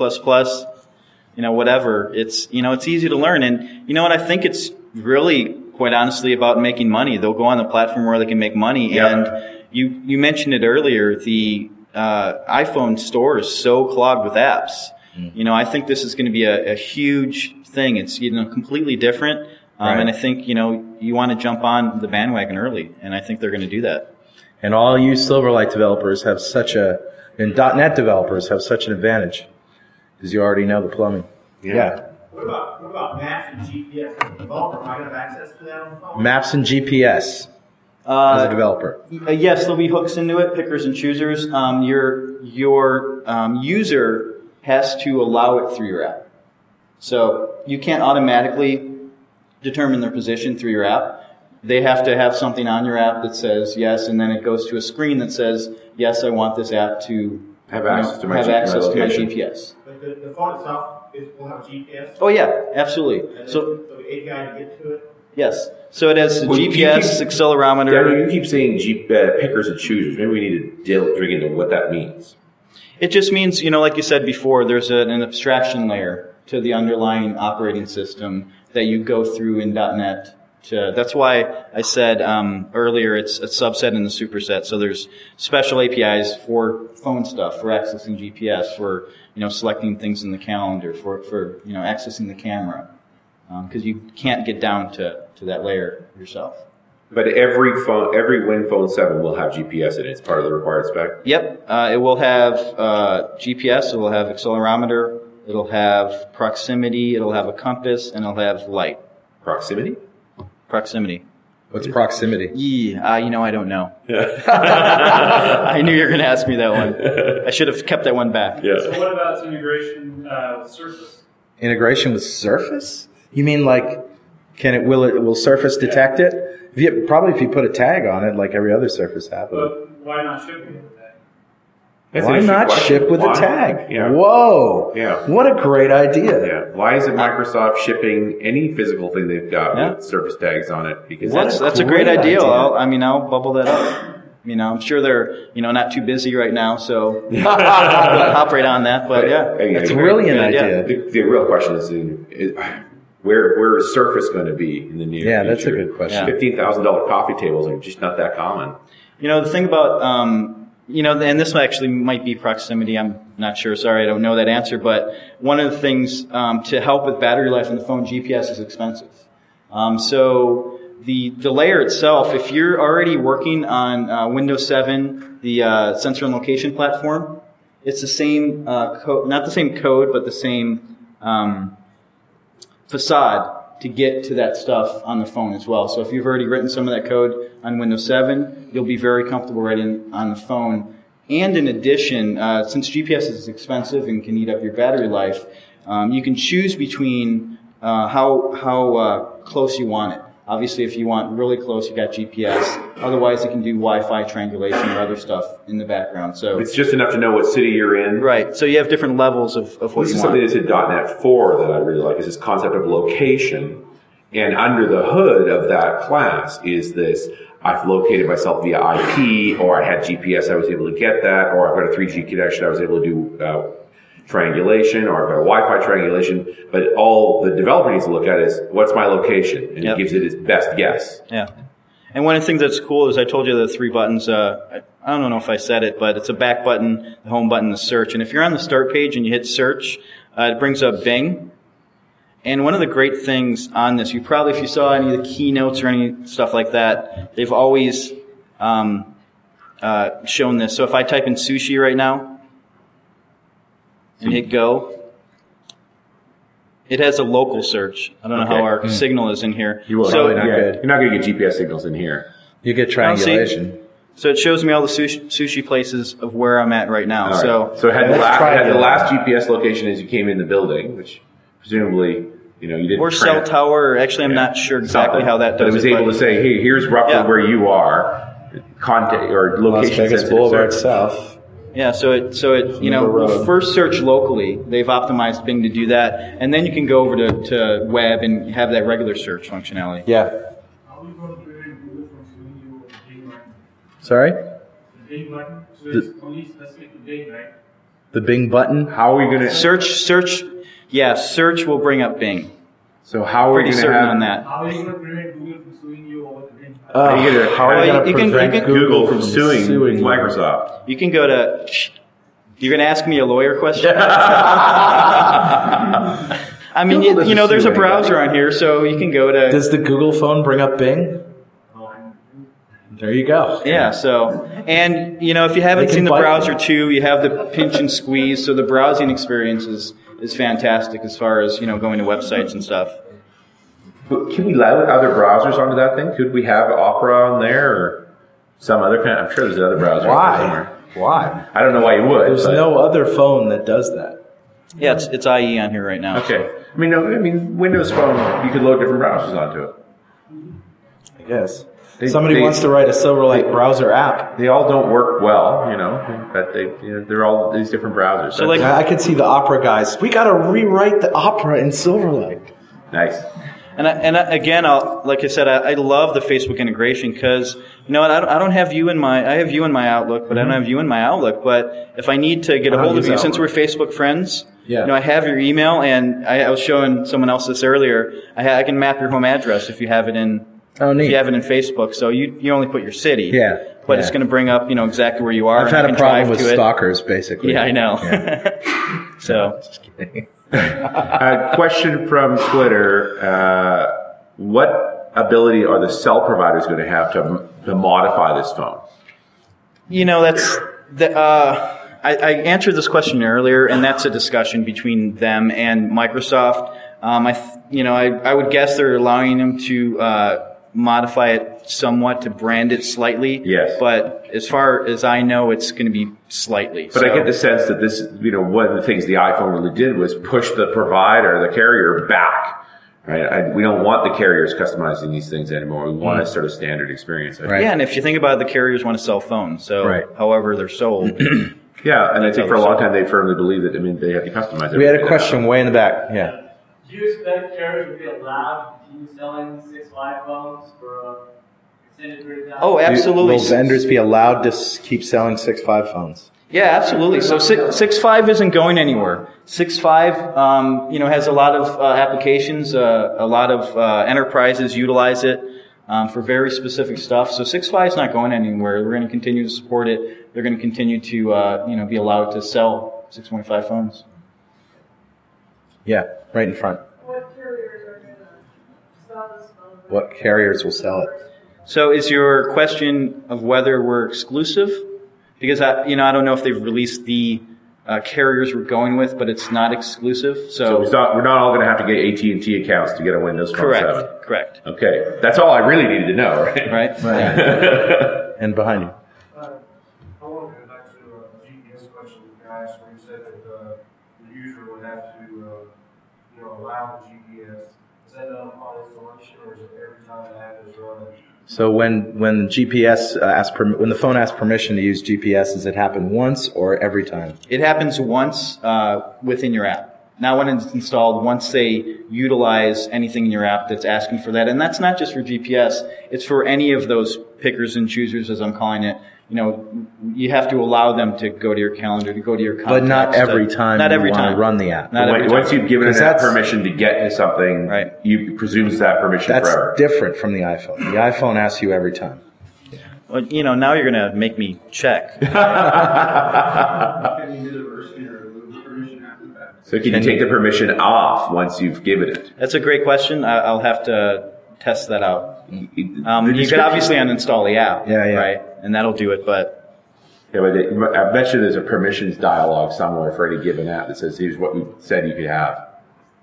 S5: you know whatever, it's you know it's easy to learn. And you know what? I think it's really, quite honestly, about making money. They'll go on the platform where they can make money. And you you mentioned it earlier. The uh, iPhone store is so clogged with apps. You know, I think this is going to be a, a huge thing. It's you know completely different, um,
S3: Right.
S5: and I think you know you want to jump on the bandwagon early, and I think they're going to do that.
S3: And all you Silverlight developers have such a, and .NET developers have such an advantage because you already know the plumbing. Yeah.
S13: What about, what about maps and GPS as a developer? Am I gonna have access to that on the phone?
S3: Maps and GPS
S5: Uh,
S3: as a developer.
S5: Uh, yes, there'll be hooks into it, pickers and choosers. Um, your your um, user has to allow it through your app, so you can't automatically determine their position through your app. They have to have something on your app that says yes, and then it goes to a screen that says yes, I want this app to
S4: Have
S5: you know,
S4: access to my
S5: have
S4: G- my
S5: access to my. GPS.
S13: But the, the phone itself is, will have GPS?
S5: Oh yeah, absolutely.
S13: And then
S5: So
S13: the API to get to it?
S5: yes, so it has
S4: Well,
S5: GPS,
S4: keep-
S5: accelerometer.
S4: Daniel, you keep saying G, uh, pickers and choosers. Maybe we need to dill, dig into what that means.
S5: It just means, you know, like you said before, there's an abstraction layer to the underlying operating system that you go through in .NET. To, that's why I said um, earlier it's a subset and a superset. So there's special APIs for phone stuff, for accessing GPS, for you know selecting things in the calendar, for for you know accessing the camera, because you can't get down to to that layer yourself.
S4: But every phone, every Win Phone 7 will have GPS in it. It's part of the required spec.
S5: Yep, uh, it will have uh, GPS, it will have accelerometer, it'll have proximity, it'll have a compass, and it'll have light.
S4: Proximity?
S5: Proximity.
S3: What's proximity?
S5: Yeah, uh, you know, I don't know. Yeah. I knew you were going to ask me that one. I should have kept that one back. Yeah.
S14: So what about integration uh, with Surface?
S3: Integration with Surface? You mean like, can it, will it, will Surface detect it? If you, probably if you put a tag on it, like every other Surface app. would.
S14: But why not ship it with that?
S4: That's
S3: Why not
S4: question.
S3: ship with
S4: Why?
S3: a tag?
S4: Yeah.
S3: Whoa.
S4: Yeah.
S3: What a great idea.
S4: Yeah. Why isn't Microsoft shipping any physical thing they've got
S5: Yeah.
S4: with Surface tags on it? Because
S5: That's, that's a great idea. I'll, I mean, I'll bubble that up. You know, I'm sure they're, you know, not too busy right now, so I'll hop right on that. But yeah,
S4: Hey, hey,
S5: Yeah.
S4: The, the real question is, is where where is Surface going to be in the near
S3: Yeah,
S4: future?
S3: Yeah, that's a good question.
S4: Fifteen thousand dollar coffee tables are just not that common.
S5: You know, the thing about, um, you know, and this actually might be proximity. I'm not sure. Sorry, I don't know that answer. But one of the things um, to help with battery life in the phone, GPS is expensive. Um, so the the layer itself, if you're already working on uh, Windows 7, the uh, sensor and location platform, it's the same uh, code, not the same code, but the same um, facade to get to that stuff on the phone as well. So if you've already written some of that code on Windows 7, you'll be very comfortable writing on the phone. And in addition, uh, since GPS is expensive and can eat up your battery life, um, you can choose between uh, how how uh, close you want it. Obviously, if you want really close, you got GPS. Otherwise, it can do Wi-Fi triangulation or other stuff in the background. So
S4: It's just enough to know what city you're in.
S5: right. So you have different levels of, of what
S4: This
S5: you
S4: is
S5: want.
S4: something that's in .NET 4 that I really like is this concept of location. And under the hood of that class is this, I've located myself via IP, or I had GPS, I was able to get that, or I've got a 3G connection, I was able to do uh, triangulation, or Wi-Fi triangulation. But all the developer needs to look at is, what's my location? And
S5: Yep.
S4: it gives it its best guess.
S5: Yeah. And one of the things that's cool is I told you the three buttons. Uh, I, I don't know if I said it, but it's a back button, the home button, the search. And if you're on the start page and you hit search, uh, it brings up Bing. And one of the great things on this, you probably, if you saw any of the keynotes or any stuff like that, they've always um, uh, shown this. So if I type in sushi right now and hit go, it has a local search. I don't know
S4: Okay.
S5: how our
S4: Mm.
S5: signal is in here.
S4: You will.
S5: So,
S4: yeah, You're not going to get GPS signals in here.
S3: You get triangulation.
S5: So it shows me all the sushi, sushi places of where I'm at right now.
S4: All right.
S5: So
S4: so it had, the last, it had the last GPS location as you came in the building, which presumably, you know, you didn't.
S5: or cell tower. Actually, I'm not sure exactly
S4: something.
S5: how that does
S4: But it was
S5: it.
S4: able to say, hey, here's roughly
S5: Yeah.
S4: where you are, contact or location
S3: Vegas Boulevard
S4: search.
S3: South.
S5: Yeah, so it so it you know
S3: River Road.
S5: will first search locally. They've optimized Bing to do that, and then you can go over to, to web and have that regular search functionality.
S3: Yeah.
S6: How are we going to prevent Google from suing you over the Bing?
S3: Sorry?
S6: The Bing button, so
S3: The-
S6: it's only specific to Bing, right?
S3: The Bing button.
S4: How are we going to
S5: Search search? Yeah, search will bring up Bing.
S4: So how are we
S5: Pretty
S4: gonna have-
S5: on that.
S6: How are you going to prevent Google from suing you over the Bing?
S3: Uh,
S4: How are you gonna-
S3: how are
S4: how
S3: you going
S5: you
S3: to
S5: can- you
S3: prevent
S5: can-
S4: Google from suing,
S3: suing?
S4: Microsoft?
S5: You can go to. You're going to ask me a lawyer question? I mean, you, you know, there's a browser on here, so you can go to.
S3: Does the Google phone bring up Bing? There you go.
S5: Yeah, so and you know if you haven't seen the
S3: bite-
S5: browser too, you have the pinch and squeeze, so the browsing experience is, is fantastic as far as you know going to websites and stuff.
S4: But can we load other browsers onto that thing? Could we have Opera on there or some other kind? I'm sure there's another browser.
S3: Why?
S4: somewhere.
S3: Why?
S4: I don't know why you would.
S3: There's
S4: but-
S3: no other phone that does that.
S5: Yeah, it's it's IE on here right now.
S4: Okay. I mean, no, I mean, Windows Phone, you could load different browsers onto it.
S3: I guess.
S4: They-
S3: Somebody
S4: they-
S3: wants to write a Silverlight browser app.
S4: They all don't work well, you know, but they, you know, they're all these different browsers.
S5: So, like-
S3: I could see the Opera guys. We got to rewrite the Opera in Silverlight.
S4: nice.
S5: And I, and I, again, I'll, like I said, I, I love the Facebook integration because you know I don't, I don't have you in my I have you in my Outlook, but I don't have you in my Outlook. But if I need to get
S3: Mm-hmm. I
S5: a
S3: don't
S5: hold of
S3: use
S5: you, since we're Facebook friends,
S3: Yeah.
S5: you know, I have your email, and I, I was showing someone else this earlier. I, ha- I can map your home address if you have it in
S3: Oh,
S5: if you have it in Facebook. So you you only put your city,
S3: Yeah,
S5: but
S3: yeah.
S5: it's going to bring up you know exactly where you are.
S3: I've had a problem with
S5: to it.
S3: stalkers, basically.
S5: Yeah, I know. so Just kidding.
S4: uh, question from Twitter: uh, What ability are the cell providers going to have to, to modify this phone?
S5: You know, that's the, uh, I, I answered this question earlier, and that's a discussion between them and Microsoft. Um, I, th- you know, I, I would guess they're allowing them to uh, modify it somewhat to brand it slightly.
S4: Yes.
S5: But as far as I know, it's going to be slightly.
S4: But I get the sense that this, you know, one of the things the iPhone really did was push the provider, the carrier, back. Right? I, we don't want the carriers customizing these things anymore. We want a mm. sort of standard experience. I think.
S5: Yeah, and if you think about it, the carriers want to sell phones, so
S4: Right.
S5: however they're sold.
S4: Yeah, and I think for a long
S5: sold.
S4: time they firmly believed that. I mean, they had to customize.
S3: We had a question way in the back. Yeah.
S13: Do you expect carriers to be allowed to continue selling for extended period of time?
S5: Oh, absolutely.
S3: Will vendors be allowed to keep selling six five phones?
S5: Yeah, absolutely. So six, six five isn't going anywhere. Six five, um, you know, has a lot of uh, applications. Uh, a lot of uh, enterprises utilize it um, for very specific stuff. So six five is not going anywhere. We're going to continue to support it. They're going to continue to, uh, you know, be allowed to sell six point five phones.
S3: Yeah, right in front.
S10: What carriers are going to sell this phone?
S3: What carriers will sell it?
S5: So is your question of whether we're exclusive? Because I, you know, I don't know if they've released the uh, carriers we're going with, but it's not exclusive.
S4: So
S5: So,
S4: it's not, we're not all going to have to get AT and T accounts to get a Windows Phone
S5: correct,
S4: 7.
S5: correct,
S4: Okay, that's all I really needed to know, right?
S5: right.
S3: And behind you.
S12: Uh, I want to go back to a GPS question you asked, where you said that uh, the user would have to, uh, you know, allow the GPS
S3: So when when GPS uh, asks when the phone asks permission to use GPS, does it happen once or every time?
S5: It happens once uh, within your app. Now, when it's installed, once they utilize anything in your app that's asking for that, and that's not just for GPS, it's for any of those pickers and choosers, as I'm calling it. You know, you have to allow them to go to your calendar, to go to your contacts.
S3: But not
S5: to-
S3: every time
S5: Not every
S3: wanna
S5: time.
S3: run the app.
S5: Not every
S4: When-
S5: time.
S4: Once you've given it
S3: 'Cause
S4: that permission to get to something, right. you presumes that permission
S3: That's
S4: forever.
S3: different from the iPhone. The iPhone asks you every time.
S5: Well, you know, now you're going to make me check.
S4: So can you take the permission off once you've given it?
S5: That's a great question. I, I'll have to test that out. Um, you could obviously uninstall the app,
S4: Yeah, yeah.
S5: right? And that'll do it, but
S4: Yeah, but it, I bet you there's a permissions dialog somewhere for any given app that says, here's what we said you could have.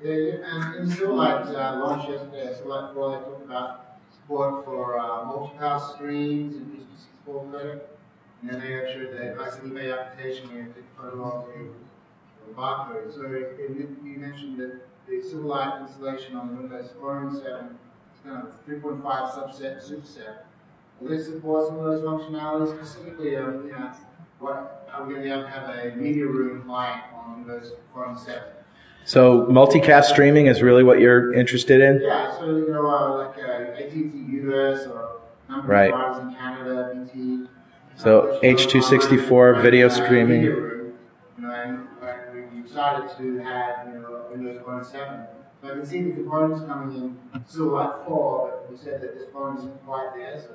S15: Yeah, yeah, and, and Silverlight uh, launched yesterday, so like well, they talked about support for uh, multicast streams and Vista 64 credit. And then they actually the nice eBay application where you take a photo of the, the barcode. So you mentioned that the Silverlight installation on Windows Phone 7 is kind of 3.5 subset superset. Will this support some of those functionalities specifically? Um, you know, what are we going to be able to have a media room client on Windows Phone 7?
S3: So multicast streaming is really what you're interested in?
S15: Yeah, so you know, uh, like uh, AT&T US or number
S3: Right.
S15: of in Canada, BT.
S3: So H264 video streaming.
S15: You know, and like, we decided to have you know Windows Phone 7. So I can see the components coming in Silverlight 4, but we said that this phone isn't quite there. So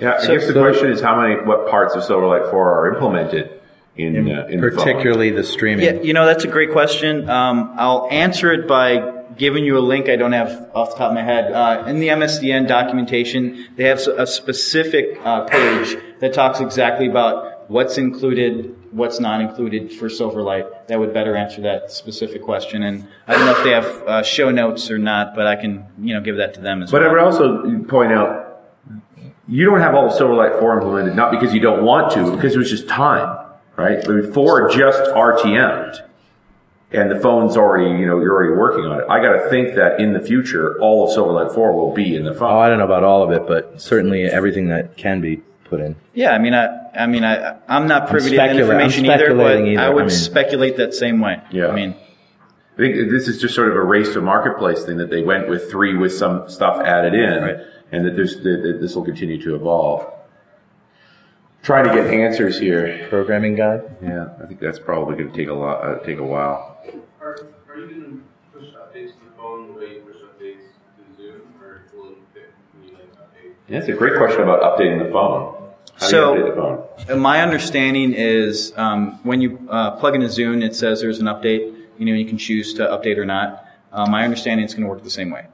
S4: Yeah, I
S5: So-
S4: guess the
S5: so-
S4: question is how many, what parts of Silverlight 4 are implemented in, uh, in the?
S3: Particularly the streaming.
S5: Yeah, you know, that's a great question. Um, I'll answer it by giving you a link I don't have off the top of my head. Uh, in the MSDN documentation, they have a specific uh, page that talks exactly about what's included, what's not included for Silverlight. That would better answer that specific question. And I don't know if they have uh, show notes or not, but I can, you know, give that to them as well.
S4: But I would also point out, you don't have all of Silverlight 4 implemented, not because you don't want to, because it was just time, right? I mean, 4 just RTM'd. And the phone's already, you know, you're already working on it. I gotta think that in the future, all of Silverlight 4 will be in the phone.
S3: Oh, I don't know about all of it, but certainly everything that can be put in.
S5: Yeah, I mean, I, I mean, I, I'm not privy to that information either, but
S3: either.
S5: I would
S3: I mean-
S5: speculate that same way.
S4: Yeah.
S5: I mean,
S4: I think this is just sort of a race to marketplace thing that they went with three with some stuff added in, and that, there's, that that this will continue to evolve. Trying to get answers here.
S3: Programming guide.
S4: Yeah, I think that's probably going to take a lot, uh, take a while.
S9: Are, are you going to push updates to the phone the way you push updates to Zune, or will it fit when you like update?
S4: Yeah, that's a great question about updating the phone. How do you update the phone?
S5: So, uh, my understanding is um, when you uh, plug a Zune, it says there's an update. You know, you can choose to update or not. Uh, my understanding is going to work the same way.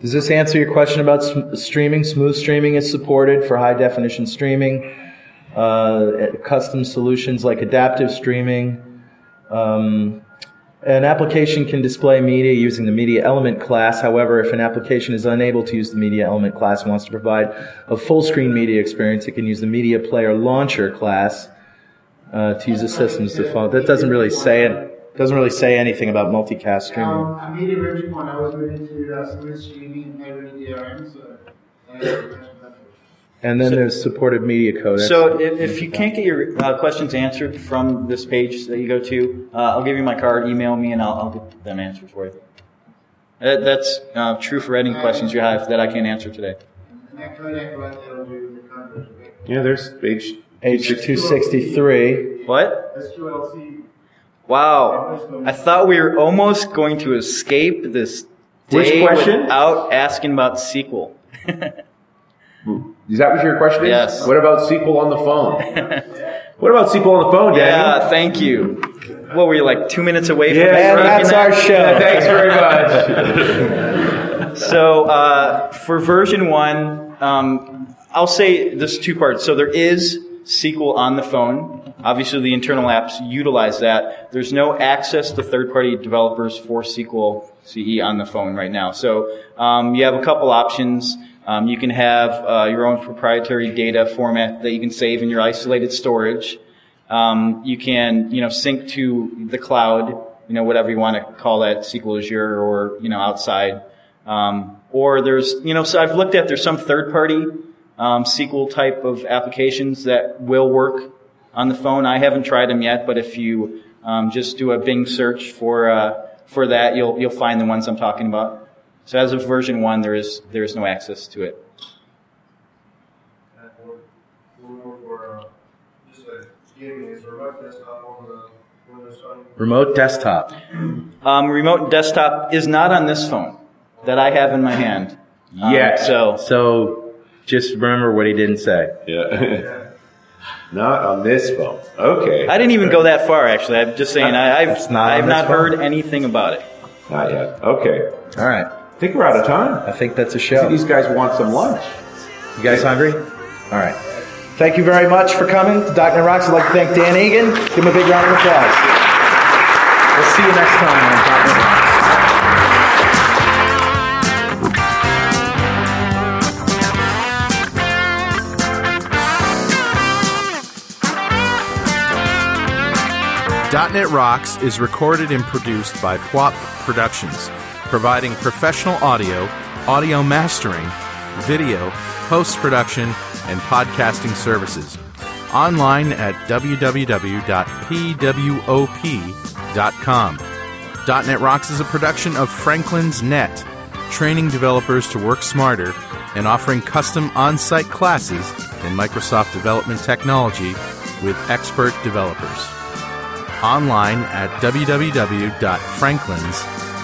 S3: Does this answer your question about sm- streaming? Smooth streaming is supported for high definition streaming. Uh, custom solutions like adaptive streaming. Um, an application can display media using the media element class. However, if an application is unable to use the media element class and wants to provide a full screen media experience, it can use the media player launcher class uh, to use the system's default. That doesn't really say it. Doesn't really say anything about multicast streaming.
S15: um, one, I was moving to uh, streaming DRM, so.
S3: And then there's supported media code.
S5: So if, if you can't get your uh, questions answered from this page that you go to, uh, I'll give you my card, email me, and I'll, I'll get them answered for you. That, that's uh, true for any questions you have that I can't answer today.
S15: And that codec right there will do the coverage.
S4: Yeah, there's H.
S3: H263.
S5: What?
S15: SQL CE.
S5: Wow. I thought we were almost going to escape this day
S4: question?
S5: without asking about SQL.
S4: Is that what your question is?
S5: Yes.
S4: What about SQL on the phone? what about SQL on the phone, Daniel?
S5: Yeah, thank you. What were you like two minutes away from
S4: that?
S5: Yeah,
S4: that's our show. Thanks very much.
S5: so uh, for version one, um, I'll say this two parts. So there is SQL on the phone. Obviously, the internal apps utilize that. There's no access to third-party developers for SQL CE on the phone right now. So um, you have a couple options. Um, you can have uh, your own proprietary data format that you can save in your isolated storage. Um, you can, you know, sync to the cloud you know, whatever you want to call that, SQL Azure or, you know, outside. Um, or there's, you know, so I've looked at, there's some third party, um, SQL type of applications that will work on the phone. I haven't tried them yet, but if you, um, just do a Bing search for, uh, for that, you'll, you'll find the ones I'm talking about. So as of version one, there is, there is no access to it.
S3: Remote desktop.
S5: Um, remote desktop is not on this phone that I have in my hand. Um,
S3: Yeah.
S5: so,
S3: so just remember what he didn't say.
S4: Yeah. Not on this phone. Okay.
S5: I didn't even go that far, actually. I'm just saying, I, I've,
S3: not
S5: I've not
S3: phone?
S5: heard anything about it.
S4: Not yet. Okay.
S3: All right.
S4: I think we're out of time.
S3: I think that's a show.
S4: These guys want some lunch.
S3: You guys hungry? All right. Thank you very much for coming to .NET Rocks. I'd like to thank Dan Egan. Give him a big round of applause. We'll see you next time on .NET Rocks.
S8: .NET Rocks is recorded and produced by PWOP Productions, providing professional audio, audio mastering, video, post-production, and podcasting services. Online at www.pwop.com. .NET Rocks is a production of Franklin's Net, training developers to work smarter and offering custom on-site classes in Microsoft development technology with expert developers online at